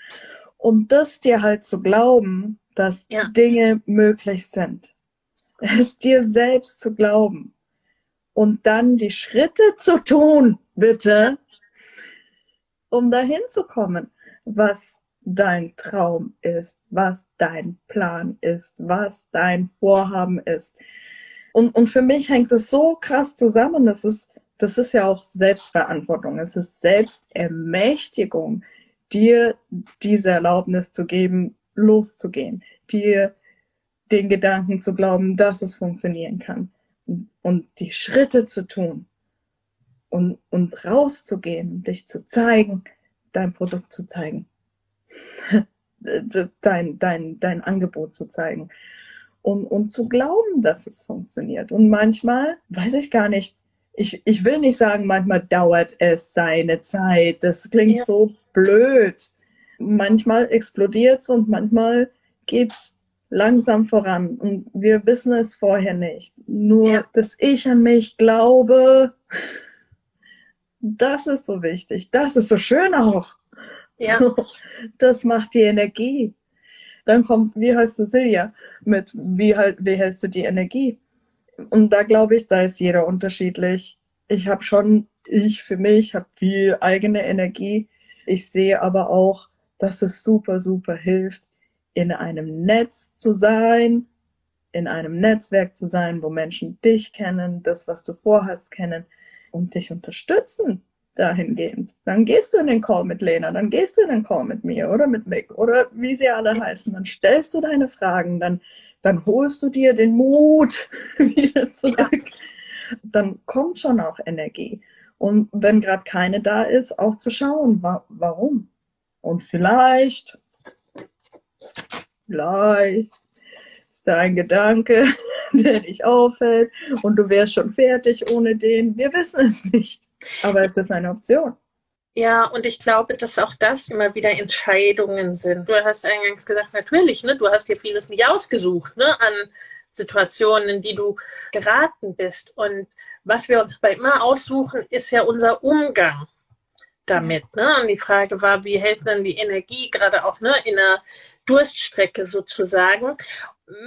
Und das dir halt zu glauben, dass Ja. Dinge möglich sind. Es dir selbst zu glauben. Und dann die Schritte zu tun, bitte, um dahin zu kommen, was dein Traum ist, was dein Plan ist, was dein Vorhaben ist. Und, und für mich hängt es so krass zusammen, das ist, das ist ja auch Selbstverantwortung, es ist Selbstermächtigung, dir diese Erlaubnis zu geben, loszugehen, dir den Gedanken zu glauben, dass es funktionieren kann und die Schritte zu tun und, und rauszugehen, dich zu zeigen, dein Produkt zu zeigen, dein, dein, dein Angebot zu zeigen und, und zu glauben, dass es funktioniert. Und manchmal, weiß ich gar nicht, ich, ich will nicht sagen, manchmal dauert es seine Zeit. Das klingt Ja. so blöd. Manchmal explodiert es und manchmal geht's langsam voran. Und wir wissen es vorher nicht. Nur, Ja. dass ich an mich glaube, das ist so wichtig. Das ist so schön auch. Ja. So, das macht die Energie. Dann kommt, wie heißt du Silja, mit wie, halt, wie hältst du die Energie? Und da glaube ich, da ist jeder unterschiedlich. Ich habe schon, ich für mich habe viel eigene Energie. Ich sehe aber auch, dass es super, super hilft, in einem Netz zu sein, in einem Netzwerk zu sein, wo Menschen dich kennen, das, was du vorhast, kennen und dich unterstützen dahingehend. Dann gehst du in den Call mit Lena, dann gehst du in den Call mit mir oder mit Mick oder wie sie alle heißen. Dann stellst du deine Fragen, dann, dann holst du dir den Mut wieder zurück. Dann kommt schon auch Energie. Und wenn gerade keine da ist, auch zu schauen, wa warum. Und vielleicht, vielleicht ist da ein Gedanke, der dich auffällt und du wärst schon fertig ohne den. Wir wissen es nicht. Aber es ist eine Option. Ja, und ich glaube, dass auch das immer wieder Entscheidungen sind. Du hast eingangs gesagt, natürlich, ne, du hast dir vieles nicht ausgesucht, ne, an Situationen, in die du geraten bist. Und was wir uns bei immer aussuchen, ist ja unser Umgang damit. Ne? Und die Frage war, wie hält dann die Energie, gerade auch ne, in einer Durststrecke sozusagen.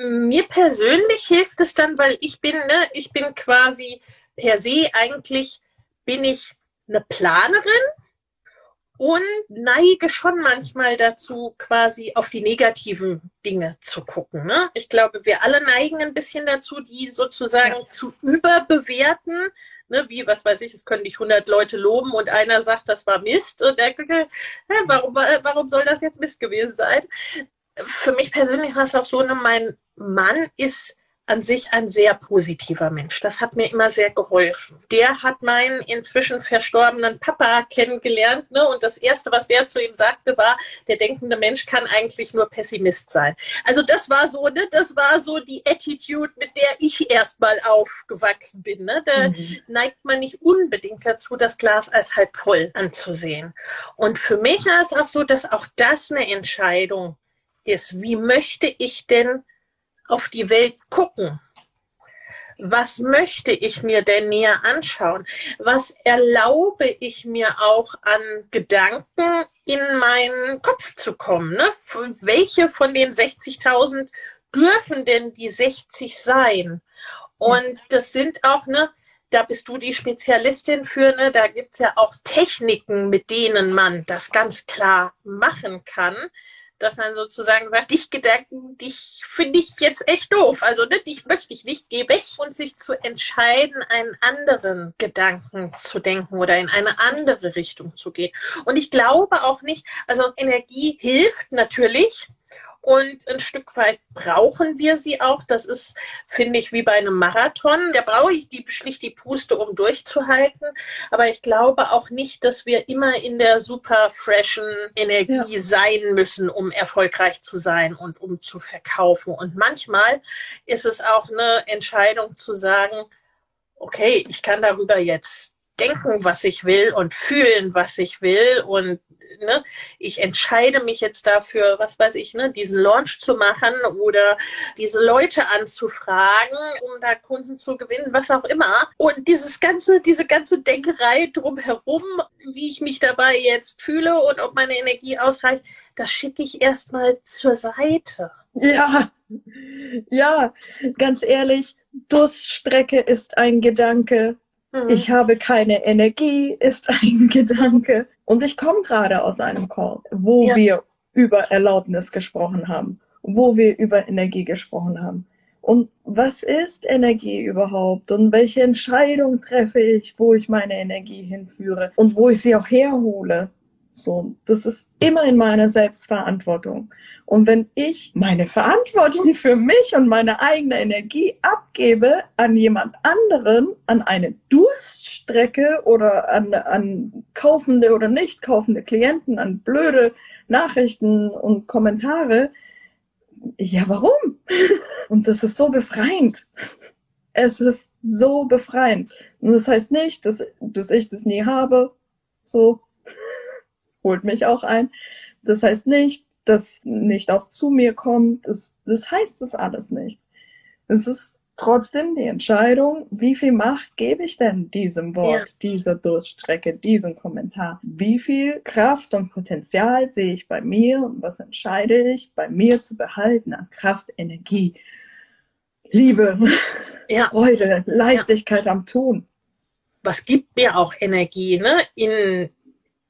Mir persönlich hilft es dann, weil ich bin, ne, ich bin quasi per se eigentlich bin ich eine Planerin und neige schon manchmal dazu, quasi auf die negativen Dinge zu gucken. Ne? Ich glaube, wir alle neigen ein bisschen dazu, die sozusagen ja. zu überbewerten. Ne, wie, was weiß ich, es können dich 100 Leute loben und einer sagt, das war Mist und der, äh, warum, warum soll das jetzt Mist gewesen sein? Für mich persönlich war es auch so, ne, mein Mann ist an sich ein sehr positiver Mensch. Das hat mir immer sehr geholfen. Der hat meinen inzwischen verstorbenen Papa kennengelernt, ne? Und das erste, was der zu ihm sagte, war, der denkende Mensch kann eigentlich nur Pessimist sein. Also das war so, ne? Das war so die Attitude, mit der ich erstmal aufgewachsen bin. Ne? Da mhm. neigt man nicht unbedingt dazu, das Glas als halb voll anzusehen. Und für mich ist es auch so, dass auch das eine Entscheidung ist. Wie möchte ich denn auf die Welt gucken? Was möchte ich mir denn näher anschauen? Was erlaube ich mir auch an Gedanken in meinen Kopf zu kommen? Ne? Welche von den 60.000 dürfen denn die 60 sein? Und das sind auch, ne, da bist du die Spezialistin für, ne, da gibt's ja auch Techniken, mit denen man das ganz klar machen kann dass man sozusagen sagt, dich Gedanken, dich finde ich jetzt echt doof. Also ne, dich möchte ich nicht, geh weg und sich zu entscheiden, einen anderen Gedanken zu denken oder in eine andere Richtung zu gehen. Und ich glaube auch nicht, also Energie hilft natürlich, und ein Stück weit brauchen wir sie auch. Das ist, finde ich, wie bei einem Marathon. Da brauche ich die schlicht die Puste, um durchzuhalten. Aber ich glaube auch nicht, dass wir immer in der super freshen Energie ja. sein müssen, um erfolgreich zu sein und um zu verkaufen. Und manchmal ist es auch eine Entscheidung zu sagen, okay, ich kann darüber jetzt denken, was ich will und fühlen, was ich will und ne, ich entscheide mich jetzt dafür, was weiß ich, ne, diesen Launch zu machen oder diese Leute anzufragen, um da Kunden zu gewinnen, was auch immer. Und dieses ganze, diese ganze Denkerei drumherum, wie ich mich dabei jetzt fühle und ob meine Energie ausreicht, das schicke ich erstmal zur Seite. Ja, ja, ganz ehrlich, Durststrecke ist ein Gedanke, Mhm. Ich habe keine Energie, ist ein Gedanke. Und ich komme gerade aus einem Call, wo ja. wir über Erlaubnis gesprochen haben, wo wir über Energie gesprochen haben. Und was ist Energie überhaupt? Und welche Entscheidung treffe ich, wo ich meine Energie hinführe und wo ich sie auch herhole? So, das ist immer in meiner Selbstverantwortung. Und wenn ich meine Verantwortung für mich und meine eigene Energie abgebe an jemand anderen, an eine Durststrecke oder an, an kaufende oder nicht kaufende Klienten, an blöde Nachrichten und Kommentare, ja, warum? Und das ist so befreiend. Es ist so befreiend. Und das heißt nicht, dass, dass ich das nie habe. So, holt mich auch ein. Das heißt nicht, dass nicht auch zu mir kommt. Das, das heißt das alles nicht. Es ist trotzdem die Entscheidung, wie viel Macht gebe ich denn diesem Wort, ja. dieser Durststrecke, diesem Kommentar? Wie viel Kraft und Potenzial sehe ich bei mir und was entscheide ich bei mir zu behalten an Kraft, Energie, Liebe, ja. Freude, Leichtigkeit ja. am Tun? Was gibt mir auch Energie, ne? In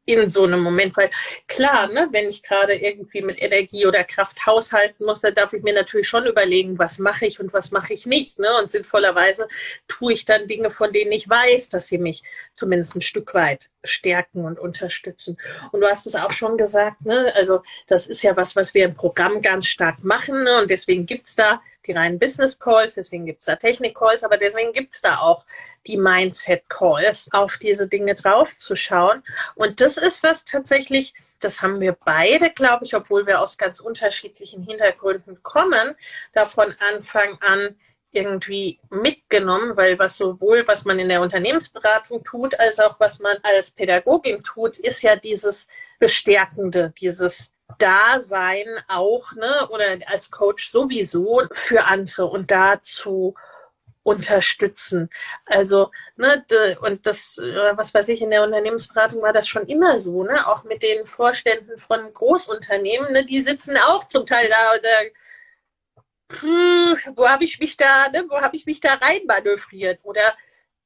in so einem Moment, weil klar, ne, wenn ich gerade irgendwie mit Energie oder Kraft haushalten muss, dann darf ich mir natürlich schon überlegen, was mache ich und was mache ich nicht. Ne? Und sinnvollerweise tue ich dann Dinge, von denen ich weiß, dass sie mich zumindest ein Stück weit stärken und unterstützen. Und du hast es auch schon gesagt, ne? also das ist ja was, was wir im Programm ganz stark machen. Ne? Und deswegen gibt's da die reinen Business Calls, deswegen gibt's da Technik Calls, aber deswegen gibt's da auch die Mindset Calls, auf diese Dinge draufzuschauen. Und das ist was tatsächlich, das haben wir beide, glaube ich, obwohl wir aus ganz unterschiedlichen Hintergründen kommen, da von Anfang an irgendwie mitgenommen, weil was sowohl, was man in der Unternehmensberatung tut, als auch was man als Pädagogin tut, ist ja dieses Bestärkende, dieses Dasein auch, ne, oder als Coach sowieso für andere und dazu unterstützen. Also, ne, de, und das, was weiß ich, in der Unternehmensberatung war das schon immer so, ne? Auch mit den Vorständen von Großunternehmen, ne, die sitzen auch zum Teil da oder hm, wo habe ich mich da, ne, wo habe ich mich da rein manövriert? Oder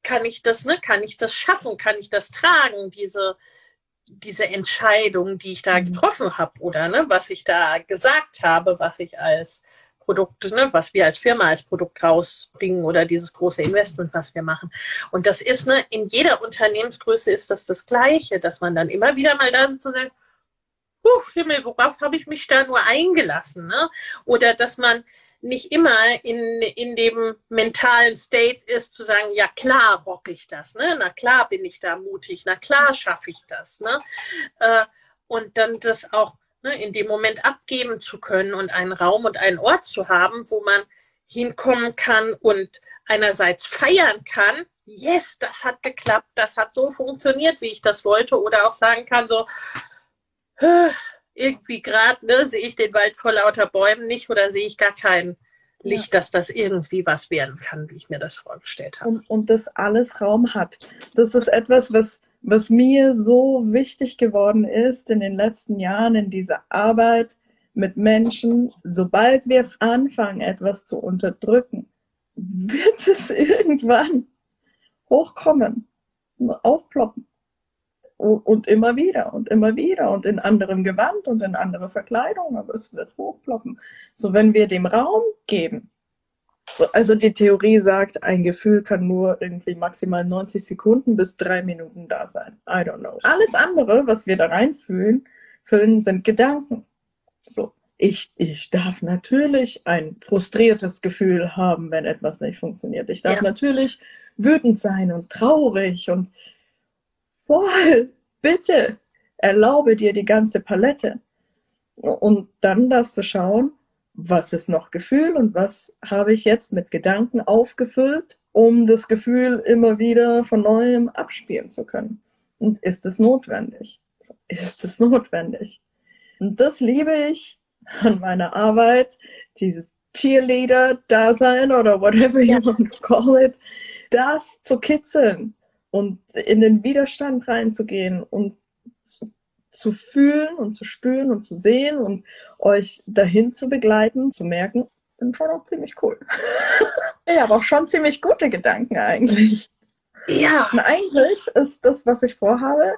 kann ich das, ne, kann ich das schaffen? Kann ich das tragen, diese, diese Entscheidung, die ich da mhm. getroffen habe, oder ne, was ich da gesagt habe, was ich als Produkt, ne, was wir als Firma als Produkt rausbringen oder dieses große Investment, was wir machen. Und das ist, ne, in jeder Unternehmensgröße ist das das Gleiche, dass man dann immer wieder mal da sitzt und sagt, Huch, Himmel, worauf habe ich mich da nur eingelassen? Ne? Oder dass man nicht immer in, in dem mentalen State ist, zu sagen, ja klar rock ich das, ne? na klar bin ich da mutig, na klar schaffe ich das. Ne? Äh, und dann das auch ne, in dem Moment abgeben zu können und einen Raum und einen Ort zu haben, wo man hinkommen kann und einerseits feiern kann, yes, das hat geklappt, das hat so funktioniert, wie ich das wollte, oder auch sagen kann, so, irgendwie gerade ne, sehe ich den Wald vor lauter Bäumen nicht oder sehe ich gar kein Licht, dass das irgendwie was werden kann, wie ich mir das vorgestellt habe. Und, und das alles Raum hat. Das ist etwas, was was mir so wichtig geworden ist in den letzten Jahren in dieser Arbeit mit Menschen, sobald wir anfangen, etwas zu unterdrücken, wird es irgendwann hochkommen, aufploppen. Und immer wieder und immer wieder und in anderem Gewand und in andere Verkleidung, aber es wird hochploppen. So, wenn wir dem Raum geben, so, also die Theorie sagt, ein Gefühl kann nur irgendwie maximal 90 Sekunden bis drei Minuten da sein. I don't know. Alles andere, was wir da reinfühlen, füllen, sind Gedanken. So, ich, ich darf natürlich ein frustriertes Gefühl haben, wenn etwas nicht funktioniert. Ich darf ja. natürlich wütend sein und traurig und voll, bitte, erlaube dir die ganze Palette. Und dann darfst du schauen, was ist noch Gefühl und was habe ich jetzt mit Gedanken aufgefüllt, um das Gefühl immer wieder von neuem abspielen zu können. Und ist es notwendig? Ist es notwendig? Und das liebe ich an meiner Arbeit, dieses Cheerleader-Dasein oder whatever you want to call it, das zu kitzeln und in den Widerstand reinzugehen und zu, zu fühlen und zu spüren und zu sehen und euch dahin zu begleiten, zu merken, bin schon auch ziemlich cool. ich habe auch schon ziemlich gute Gedanken eigentlich. Ja. Und eigentlich ist das, was ich vorhabe,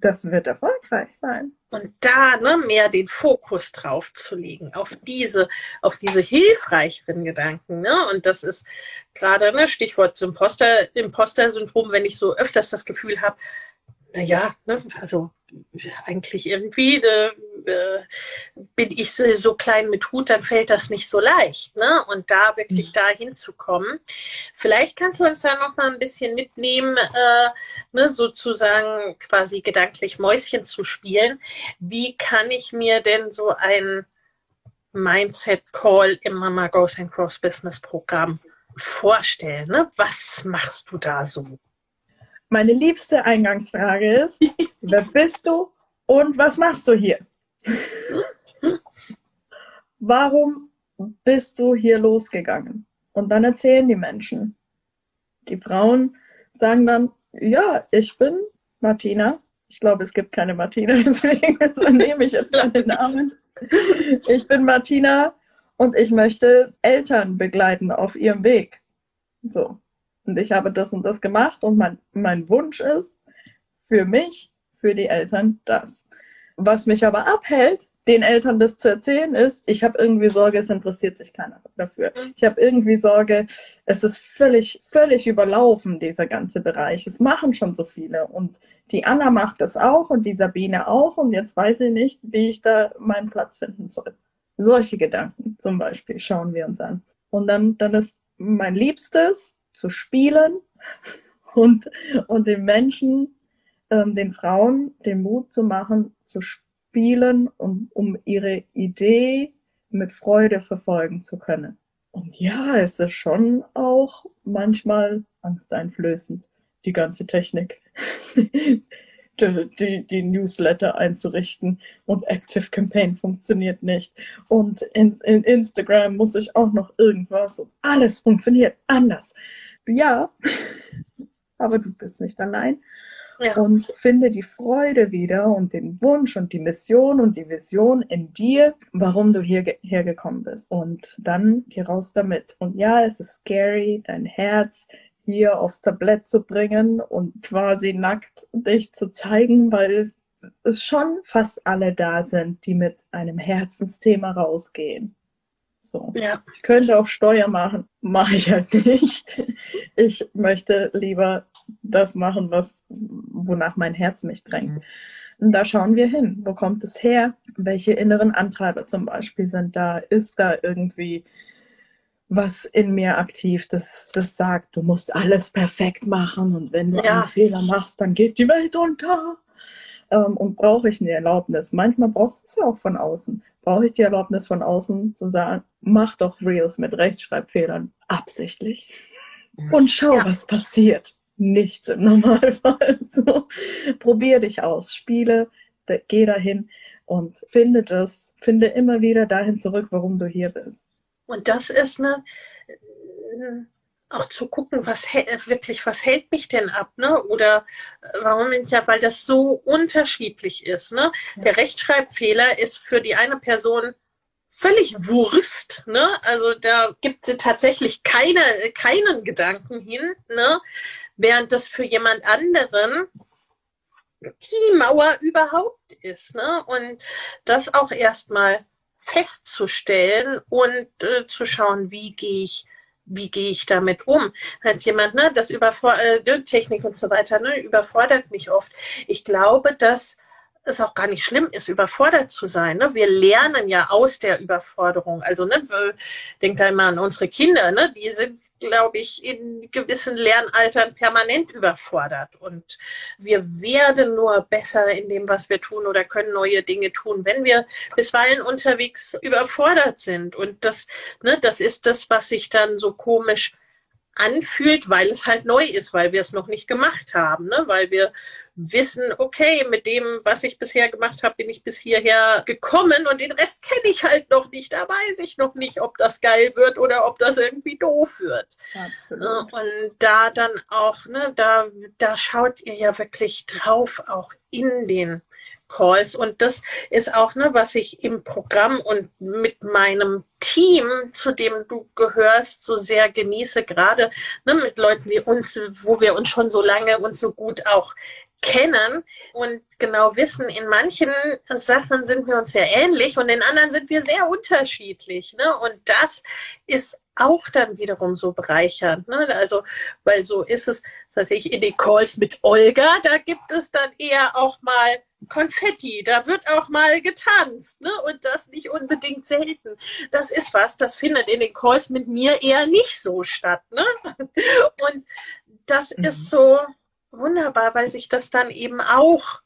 das wird erfolgreich sein. Und da ne, mehr den Fokus drauf zu legen, auf diese, auf diese hilfreicheren Gedanken. Ne? Und das ist gerade ne, Stichwort Imposter, Imposter-Syndrom, wenn ich so öfters das Gefühl habe, naja, ne, also eigentlich irgendwie äh, bin ich so, so, klein mit Hut, dann fällt das nicht so leicht. Ne? Und da wirklich mhm. da hinzukommen. Vielleicht kannst du uns da noch mal ein bisschen mitnehmen, äh, ne, sozusagen quasi gedanklich Mäuschen zu spielen. Wie kann ich mir denn so ein Mindset Call im Mama Goes and Cross Business Programm vorstellen? Ne? Was machst du da so? Meine liebste Eingangsfrage ist, wer bist du und was machst du hier? Warum bist du hier losgegangen? Und dann erzählen die Menschen. Die Frauen sagen dann, ja, ich bin Martina. Ich glaube, es gibt keine Martina, deswegen nehme ich jetzt mal den Namen. Ich bin Martina und ich möchte Eltern begleiten auf ihrem Weg. So und ich habe das und das gemacht und mein, mein Wunsch ist für mich, für die Eltern das. Was mich aber abhält, den Eltern das zu erzählen, ist, ich habe irgendwie Sorge, es interessiert sich keiner dafür. Mhm. Ich habe irgendwie Sorge, es ist völlig, völlig überlaufen, dieser ganze Bereich. Es machen schon so viele. Und die Anna macht das auch und die Sabine auch. Und jetzt weiß ich nicht, wie ich da meinen Platz finden soll. Solche Gedanken zum Beispiel schauen wir uns an. Und dann, dann ist mein Liebstes, zu spielen und, und den Menschen, ähm, den Frauen den Mut zu machen, zu spielen, um, um ihre Idee mit Freude verfolgen zu können. Und ja, es ist schon auch manchmal angsteinflößend, die ganze Technik. die, die, die, Newsletter einzurichten und Active Campaign funktioniert nicht. Und in, in Instagram muss ich auch noch irgendwas und alles funktioniert anders ja, aber du bist nicht allein. Ja. Und finde die Freude wieder und den Wunsch und die Mission und die Vision in dir, warum du hier hergekommen bist. Und dann geh raus damit. Und ja, es ist scary, dein Herz hier aufs Tablett zu bringen und quasi nackt dich zu zeigen, weil es schon fast alle da sind, die mit einem Herzensthema rausgehen. So. Ja. Ich könnte auch Steuer machen, mache ich halt nicht. Ich möchte lieber das machen, was, wonach mein Herz mich drängt. Mhm. Und da schauen wir hin. Wo kommt es her? Welche inneren Antreiber zum Beispiel sind da? Ist da irgendwie was in mir aktiv, das, das sagt, du musst alles perfekt machen und wenn du ja. einen Fehler machst, dann geht die Welt unter. Ähm, und brauche ich eine Erlaubnis? Manchmal brauchst du es ja auch von außen brauche ich die Erlaubnis von außen zu sagen, mach doch Reels mit Rechtschreibfehlern absichtlich und schau, ja. was passiert. Nichts im Normalfall. So, probier dich aus, spiele, geh dahin und finde das, finde immer wieder dahin zurück, warum du hier bist. Und das ist eine auch zu gucken, was wirklich, was hält mich denn ab, ne? Oder äh, warum bin ich ja, weil das so unterschiedlich ist, ne? Ja. Der Rechtschreibfehler ist für die eine Person völlig Wurst, ne? Also da gibt es tatsächlich keine, keinen Gedanken hin, ne? Während das für jemand anderen die Mauer überhaupt ist. Ne? Und das auch erstmal festzustellen und äh, zu schauen, wie gehe ich wie gehe ich damit um? Hat jemand, ne, das überfordert, äh, Technik und so weiter, ne, überfordert mich oft. Ich glaube, dass es auch gar nicht schlimm ist, überfordert zu sein. Ne? Wir lernen ja aus der Überforderung. Also, ne, denkt einmal an unsere Kinder, ne? Die sind, glaube ich, in gewissen Lernaltern permanent überfordert. Und wir werden nur besser in dem, was wir tun oder können neue Dinge tun, wenn wir bisweilen unterwegs überfordert sind. Und das, ne, das ist das, was sich dann so komisch anfühlt, weil es halt neu ist, weil wir es noch nicht gemacht haben, ne? weil wir wissen, okay, mit dem, was ich bisher gemacht habe, bin ich bis hierher gekommen und den Rest kenne ich halt noch nicht. Da weiß ich noch nicht, ob das geil wird oder ob das irgendwie doof wird. Absolut. Und da dann auch, ne, da, da schaut ihr ja wirklich drauf, auch in den Calls. Und das ist auch, ne, was ich im Programm und mit meinem Team, zu dem du gehörst, so sehr genieße, gerade ne, mit Leuten wie uns, wo wir uns schon so lange und so gut auch kennen und genau wissen, in manchen Sachen sind wir uns sehr ähnlich und in anderen sind wir sehr unterschiedlich. Ne? Und das ist auch dann wiederum so bereichernd. Ne? Also, weil so ist es, das heißt ich, in den Calls mit Olga, da gibt es dann eher auch mal Konfetti, da wird auch mal getanzt, ne? Und das nicht unbedingt selten. Das ist was, das findet in den Calls mit mir eher nicht so statt, ne? Und das mhm. ist so, wunderbar, weil sich das dann eben auch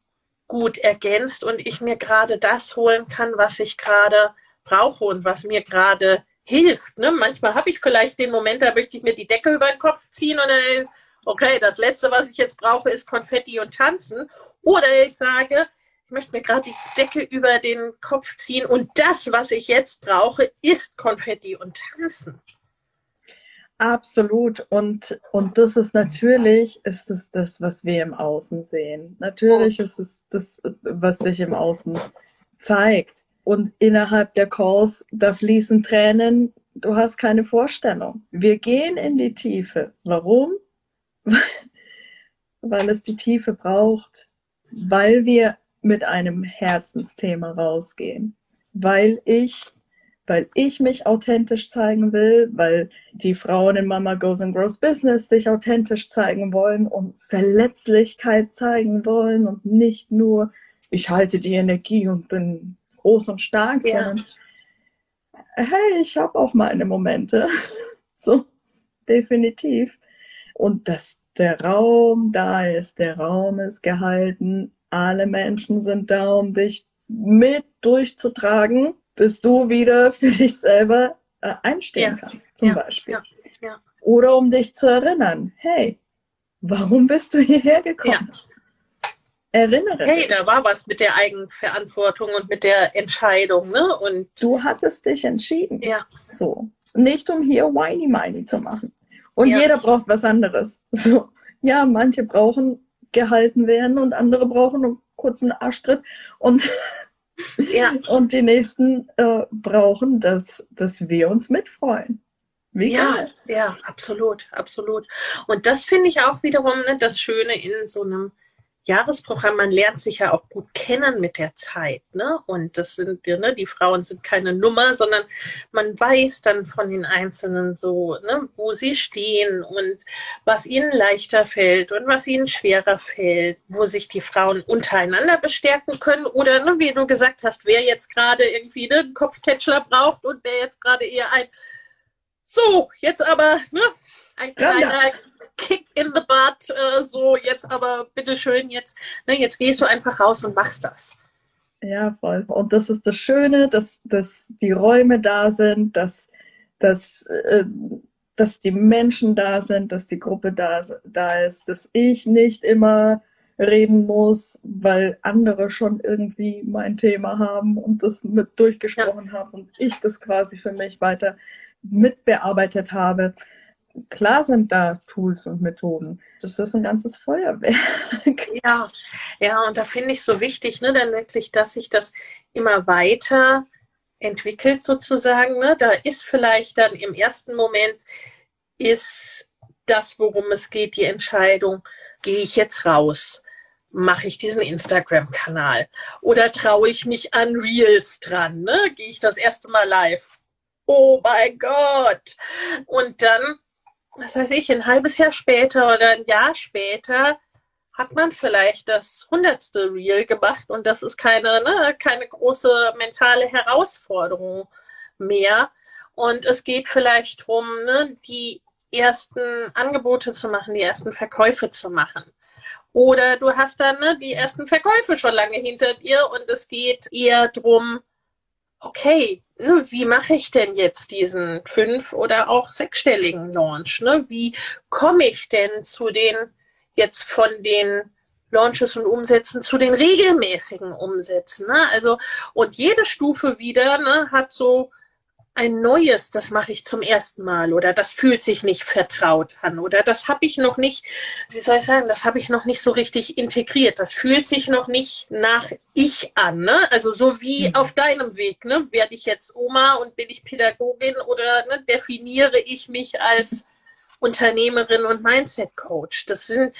gut ergänzt und ich mir gerade das holen kann, was ich gerade brauche und was mir gerade hilft. Ne? Manchmal habe ich vielleicht den Moment, da möchte ich mir die Decke über den Kopf ziehen und äh, okay, das Letzte, was ich jetzt brauche, ist Konfetti und Tanzen. Oder ich sage, ich möchte mir gerade die Decke über den Kopf ziehen und das, was ich jetzt brauche, ist Konfetti und Tanzen. Absolut. Und, und das ist natürlich, ist es das, was wir im Außen sehen. Natürlich ist es das, was sich im Außen zeigt. Und innerhalb der Calls, da fließen Tränen. Du hast keine Vorstellung. Wir gehen in die Tiefe. Warum? Weil es die Tiefe braucht. Weil wir mit einem Herzensthema rausgehen. Weil ich weil ich mich authentisch zeigen will, weil die Frauen in Mama Goes and Grows Business sich authentisch zeigen wollen und Verletzlichkeit zeigen wollen und nicht nur, ich halte die Energie und bin groß und stark, ja. sondern hey, ich habe auch meine Momente. so, definitiv. Und dass der Raum da ist, der Raum ist gehalten, alle Menschen sind da, um dich mit durchzutragen bis du wieder für dich selber äh, einstehen ja. kannst, zum ja. Beispiel. Ja. Oder um dich zu erinnern, hey, warum bist du hierher gekommen? Erinnere Hey, dich. da war was mit der Eigenverantwortung und mit der Entscheidung, ne? Und du hattest dich entschieden. Ja. So. Nicht um hier whiny miny zu machen. Und jeder braucht was anderes. So. Ja, manche brauchen gehalten werden und andere brauchen einen kurzen Arschtritt und ja. Und die nächsten äh, brauchen, dass, dass wir uns mitfreuen. Wie ja, geil. ja, absolut, absolut. Und das finde ich auch wiederum ne, das Schöne in so einem Jahresprogramm, man lernt sich ja auch gut kennen mit der Zeit, ne? Und das sind, ne, die Frauen sind keine Nummer, sondern man weiß dann von den Einzelnen so, ne, wo sie stehen und was ihnen leichter fällt und was ihnen schwerer fällt, wo sich die Frauen untereinander bestärken können oder, ne, wie du gesagt hast, wer jetzt gerade irgendwie ne, einen Kopftätschler braucht und wer jetzt gerade eher ein so, jetzt aber, ne, ein kleiner Kick in the butt, äh, so jetzt aber bitteschön, jetzt, ne, jetzt gehst du einfach raus und machst das. Ja, voll. Und das ist das Schöne, dass, dass die Räume da sind, dass, dass, äh, dass die Menschen da sind, dass die Gruppe da, da ist, dass ich nicht immer reden muss, weil andere schon irgendwie mein Thema haben und das mit durchgesprochen ja. haben und ich das quasi für mich weiter mitbearbeitet habe klar sind da Tools und Methoden. Das ist ein ganzes Feuerwerk. Ja, ja, und da finde ich so wichtig, ne, dann wirklich, dass sich das immer weiter entwickelt sozusagen. Ne? Da ist vielleicht dann im ersten Moment ist das, worum es geht, die Entscheidung, gehe ich jetzt raus? mache ich diesen Instagram-Kanal? Oder traue ich mich an Reels dran? Ne? Gehe ich das erste Mal live? Oh mein Gott! Und dann, was weiß ich, ein halbes Jahr später oder ein Jahr später hat man vielleicht das hundertste Reel gemacht und das ist keine, ne, keine große mentale Herausforderung mehr. Und es geht vielleicht darum, ne, die ersten Angebote zu machen, die ersten Verkäufe zu machen. Oder du hast dann ne, die ersten Verkäufe schon lange hinter dir und es geht eher drum, okay, ne, wie mache ich denn jetzt diesen fünf- oder auch sechsstelligen Launch? Ne? Wie komme ich denn zu den jetzt von den Launches und Umsätzen zu den regelmäßigen Umsätzen? Ne? Also, und jede Stufe wieder ne, hat so ein neues, das mache ich zum ersten Mal oder das fühlt sich nicht vertraut an oder das habe ich noch nicht, wie soll ich sagen, das habe ich noch nicht so richtig integriert. Das fühlt sich noch nicht nach ich an, ne? Also so wie mhm. auf deinem Weg, ne? Werde ich jetzt Oma und bin ich Pädagogin oder ne, definiere ich mich als Unternehmerin und Mindset Coach? Das sind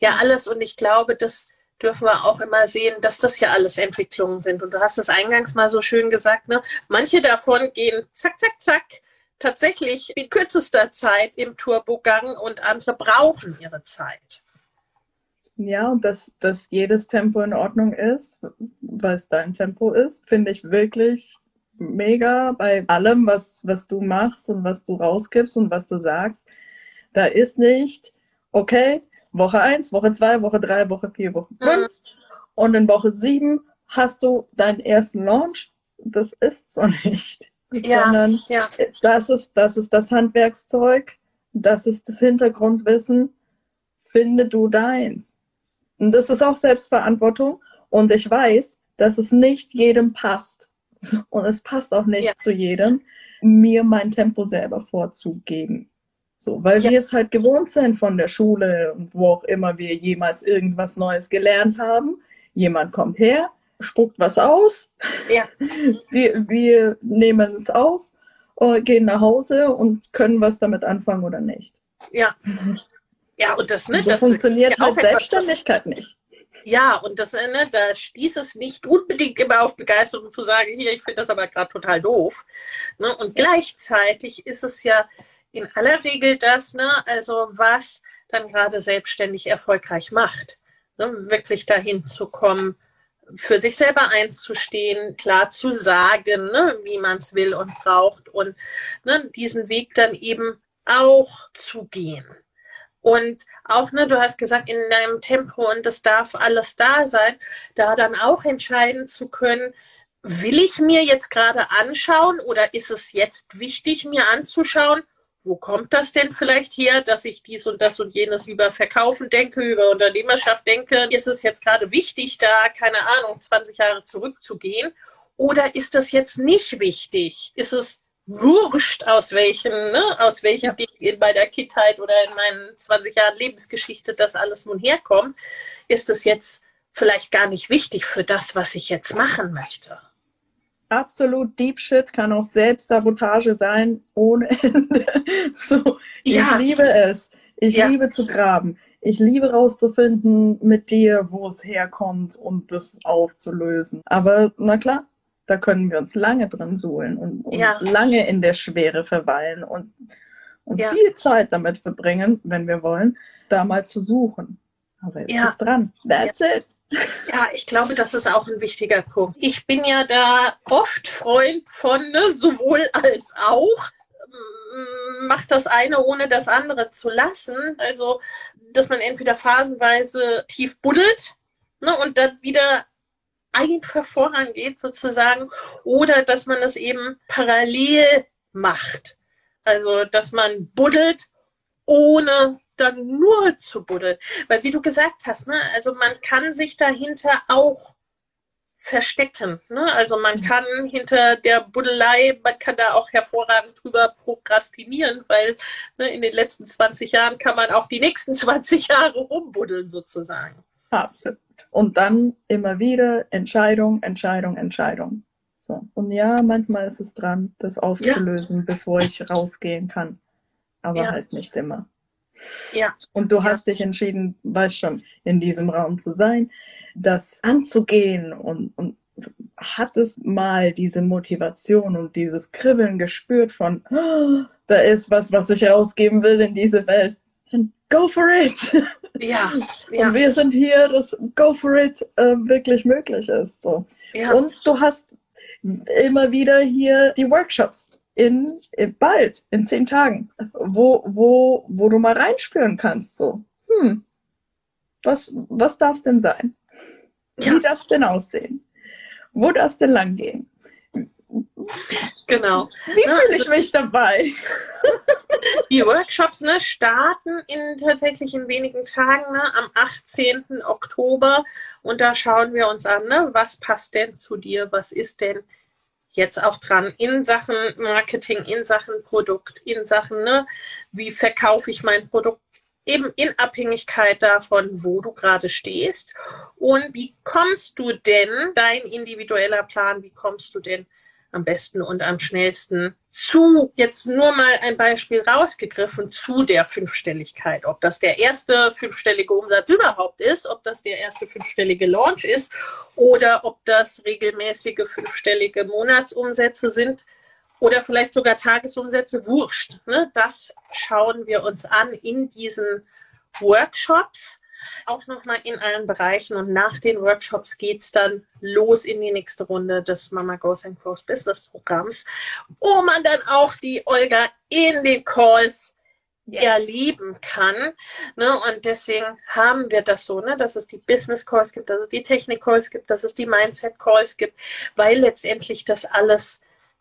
ja alles und ich glaube, dass dürfen wir auch immer sehen, dass das ja alles Entwicklungen sind. Und du hast es eingangs mal so schön gesagt, ne? Manche davon gehen zack, zack, zack, tatsächlich in kürzester Zeit im Turbogang und andere brauchen ihre Zeit. Ja, dass, dass jedes Tempo in Ordnung ist, weil es dein Tempo ist, finde ich wirklich mega bei allem, was, was du machst und was du rausgibst und was du sagst. Da ist nicht, okay, Woche 1, Woche 2, Woche 3, Woche 4, Woche 5. Mhm. Und in Woche 7 hast du deinen ersten Launch. Das ist so nicht. Ja, Sondern ja. Das, ist, das ist das Handwerkszeug, das ist das Hintergrundwissen. Finde du deins. Und das ist auch Selbstverantwortung. Und ich weiß, dass es nicht jedem passt. Und es passt auch nicht ja. zu jedem, mir mein Tempo selber vorzugeben. So, weil ja. wir es halt gewohnt sind von der Schule und wo auch immer wir jemals irgendwas Neues gelernt haben. Jemand kommt her, spuckt was aus. Ja. Wir, wir nehmen es auf, äh, gehen nach Hause und können was damit anfangen oder nicht. Ja. Ja, und das, ne, so das funktioniert ja halt Selbstständigkeit etwas, nicht. Ja, und das, ne, da stieß es nicht unbedingt immer auf Begeisterung zu sagen, hier, ich finde das aber gerade total doof. Ne? Und gleichzeitig ist es ja in aller Regel das, ne, also was dann gerade selbstständig erfolgreich macht. Ne, wirklich dahin zu kommen, für sich selber einzustehen, klar zu sagen, ne, wie man es will und braucht und ne, diesen Weg dann eben auch zu gehen. Und auch, ne, du hast gesagt, in deinem Tempo und das darf alles da sein, da dann auch entscheiden zu können, will ich mir jetzt gerade anschauen oder ist es jetzt wichtig, mir anzuschauen wo kommt das denn vielleicht her, dass ich dies und das und jenes über Verkaufen denke, über Unternehmerschaft denke? Ist es jetzt gerade wichtig, da, keine Ahnung, 20 Jahre zurückzugehen? Oder ist das jetzt nicht wichtig? Ist es wurscht, aus welchen, ne, aus welchem Ding in meiner Kindheit oder in meinen 20 Jahren Lebensgeschichte das alles nun herkommt? Ist es jetzt vielleicht gar nicht wichtig für das, was ich jetzt machen möchte? Absolut Deep Shit, kann auch Selbstsabotage sein ohne Ende. so, ja. ich liebe es. Ich ja. liebe zu graben. Ich liebe rauszufinden mit dir, wo es herkommt und das aufzulösen. Aber na klar, da können wir uns lange drin suhlen und, und ja. lange in der Schwere verweilen und, und viel Zeit damit verbringen, wenn wir wollen, da mal zu suchen. Aber jetzt ist dran. That's it. Ja, ich glaube, das ist auch ein wichtiger Punkt. Ich bin ja da oft Freund von ne, sowohl als auch. Macht das eine ohne das andere zu lassen. Also, dass man entweder phasenweise tief buddelt ne, und dann wieder einfach vorangeht sozusagen oder dass man es eben parallel macht. Also, dass man buddelt, ohne dann nur zu buddeln. Weil wie du gesagt hast, ne, also man kann sich dahinter auch verstecken. Ne? Also man mhm. kann hinter der Buddelei, man kann da auch hervorragend drüber prokrastinieren, weil ne, in den letzten 20 Jahren kann man auch die nächsten 20 Jahre rumbuddeln sozusagen. Absolut. Und dann immer wieder Entscheidung, Entscheidung, Entscheidung. So. Und ja, manchmal ist es dran, das aufzulösen, ja. bevor ich rausgehen kann. Aber ja. halt nicht immer. Ja. Und du Ja. hast dich entschieden, weißt schon, in diesem Raum zu sein, das anzugehen und, und hattest mal diese Motivation und dieses Kribbeln gespürt von, "Oh, da ist was, was ich rausgeben will in diese Welt. Dann go for it! Ja, ja, Und wir sind hier, dass go for it äh, wirklich möglich ist. So. ja. Und du hast immer wieder hier die Workshops in, in bald, in zehn Tagen, wo, wo, wo du mal reinspüren kannst. So, hm, was, was darf es denn sein? Ja. Wie darf es denn aussehen? Wo darf es denn lang gehen? genau. Wie fühle also- ich mich dabei? Die Workshops ne, starten in, tatsächlich in wenigen Tagen, ne, am 18. Oktober. Und da schauen wir uns an, ne, was passt denn zu dir, was ist denn jetzt auch dran in Sachen Marketing, in Sachen Produkt, in Sachen, ne, wie verkaufe ich mein Produkt, eben in Abhängigkeit davon, wo du gerade stehst. Und wie kommst du denn, dein individueller Plan, wie kommst du denn am besten und am schnellsten zu, jetzt nur mal ein Beispiel rausgegriffen, zu der Fünfstelligkeit. Ob das der erste fünfstellige Umsatz überhaupt ist, ob das der erste fünfstellige Launch ist oder ob das regelmäßige fünfstellige Monatsumsätze sind oder vielleicht sogar Tagesumsätze, wurscht. Ne? Das schauen wir uns an in diesen Workshops auch nochmal in allen Bereichen. Und nach den Workshops geht's dann los in die nächste Runde des Mama Goes and Grows Business Programms, wo man dann auch die Olga in den Calls erleben kann. Ne? Und deswegen haben wir das so, ne? dass es die Business Calls gibt, dass es die Technik Calls gibt, dass es die Mindset Calls gibt, weil letztendlich das alles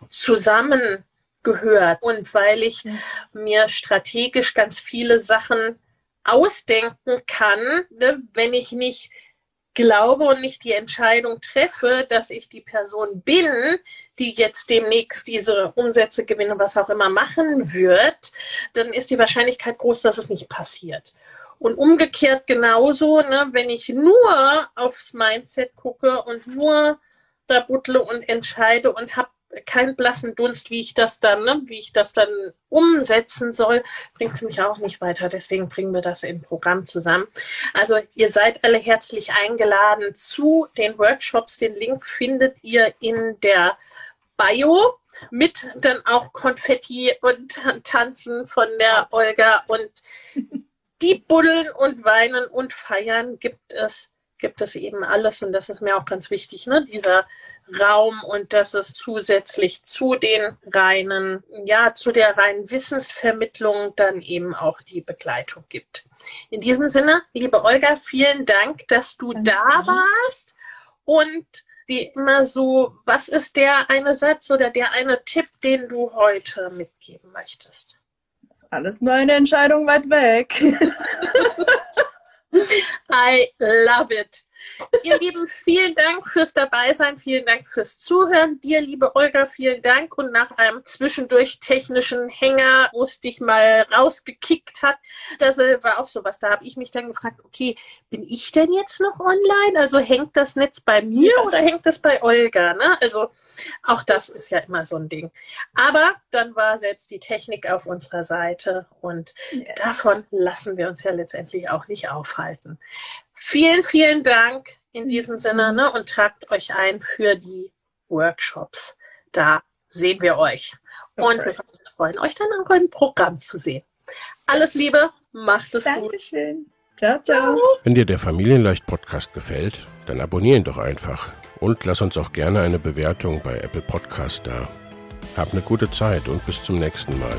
zusammengehört und weil ich Ja. mir strategisch ganz viele Sachen ausdenken kann, ne, wenn ich nicht glaube und nicht die Entscheidung treffe, dass ich die Person bin, die jetzt demnächst diese Umsätze, Gewinne, was auch immer machen wird, dann ist die Wahrscheinlichkeit groß, dass es nicht passiert. Und umgekehrt genauso, ne, wenn ich nur aufs Mindset gucke und nur da buttle und entscheide und habe keinen blassen Dunst, wie ich das dann, ne, wie ich das dann umsetzen soll, bringt es mich auch nicht weiter. Deswegen bringen wir das im Programm zusammen. Also ihr seid alle herzlich eingeladen zu den Workshops. Den Link findet ihr in der Bio mit dann auch Konfetti und Tanzen von der Olga und die Buddeln und Weinen und Feiern gibt es, gibt es eben alles und das ist mir auch ganz wichtig, ne? Dieser Raum und dass es zusätzlich zu den reinen, ja, zu der reinen Wissensvermittlung dann eben auch die Begleitung gibt. In diesem Sinne, liebe Olga, vielen Dank, dass du Danke. da warst und wie immer so, was ist der eine Satz oder der eine Tipp, den du heute mitgeben möchtest? Das ist alles nur eine Entscheidung weit weg. I love it. Ihr Lieben, vielen Dank fürs Dabeisein, vielen Dank fürs Zuhören. Dir, liebe Olga, vielen Dank. Und nach einem zwischendurch technischen Hänger, wo es dich mal rausgekickt hat, das äh, war auch sowas. Da habe ich mich dann gefragt, okay, bin ich denn jetzt noch online? Also hängt das Netz bei mir oder hängt das bei Olga? Ne? Also auch das ist ja immer so ein Ding. Aber dann war selbst die Technik auf unserer Seite und davon lassen wir uns ja letztendlich auch nicht aufhalten. Vielen, vielen Dank in diesem Sinne ne, und tragt euch ein für die Workshops. Da sehen wir euch. Und wir freuen euch dann auch im Programm zu sehen. Alles Liebe, macht es gut. Dankeschön. Ciao, ciao. Wenn dir der Familienleicht Podcast gefällt, dann abonnier ihn doch einfach und lass uns auch gerne eine Bewertung bei Apple Podcast da. Hab eine gute Zeit und bis zum nächsten Mal.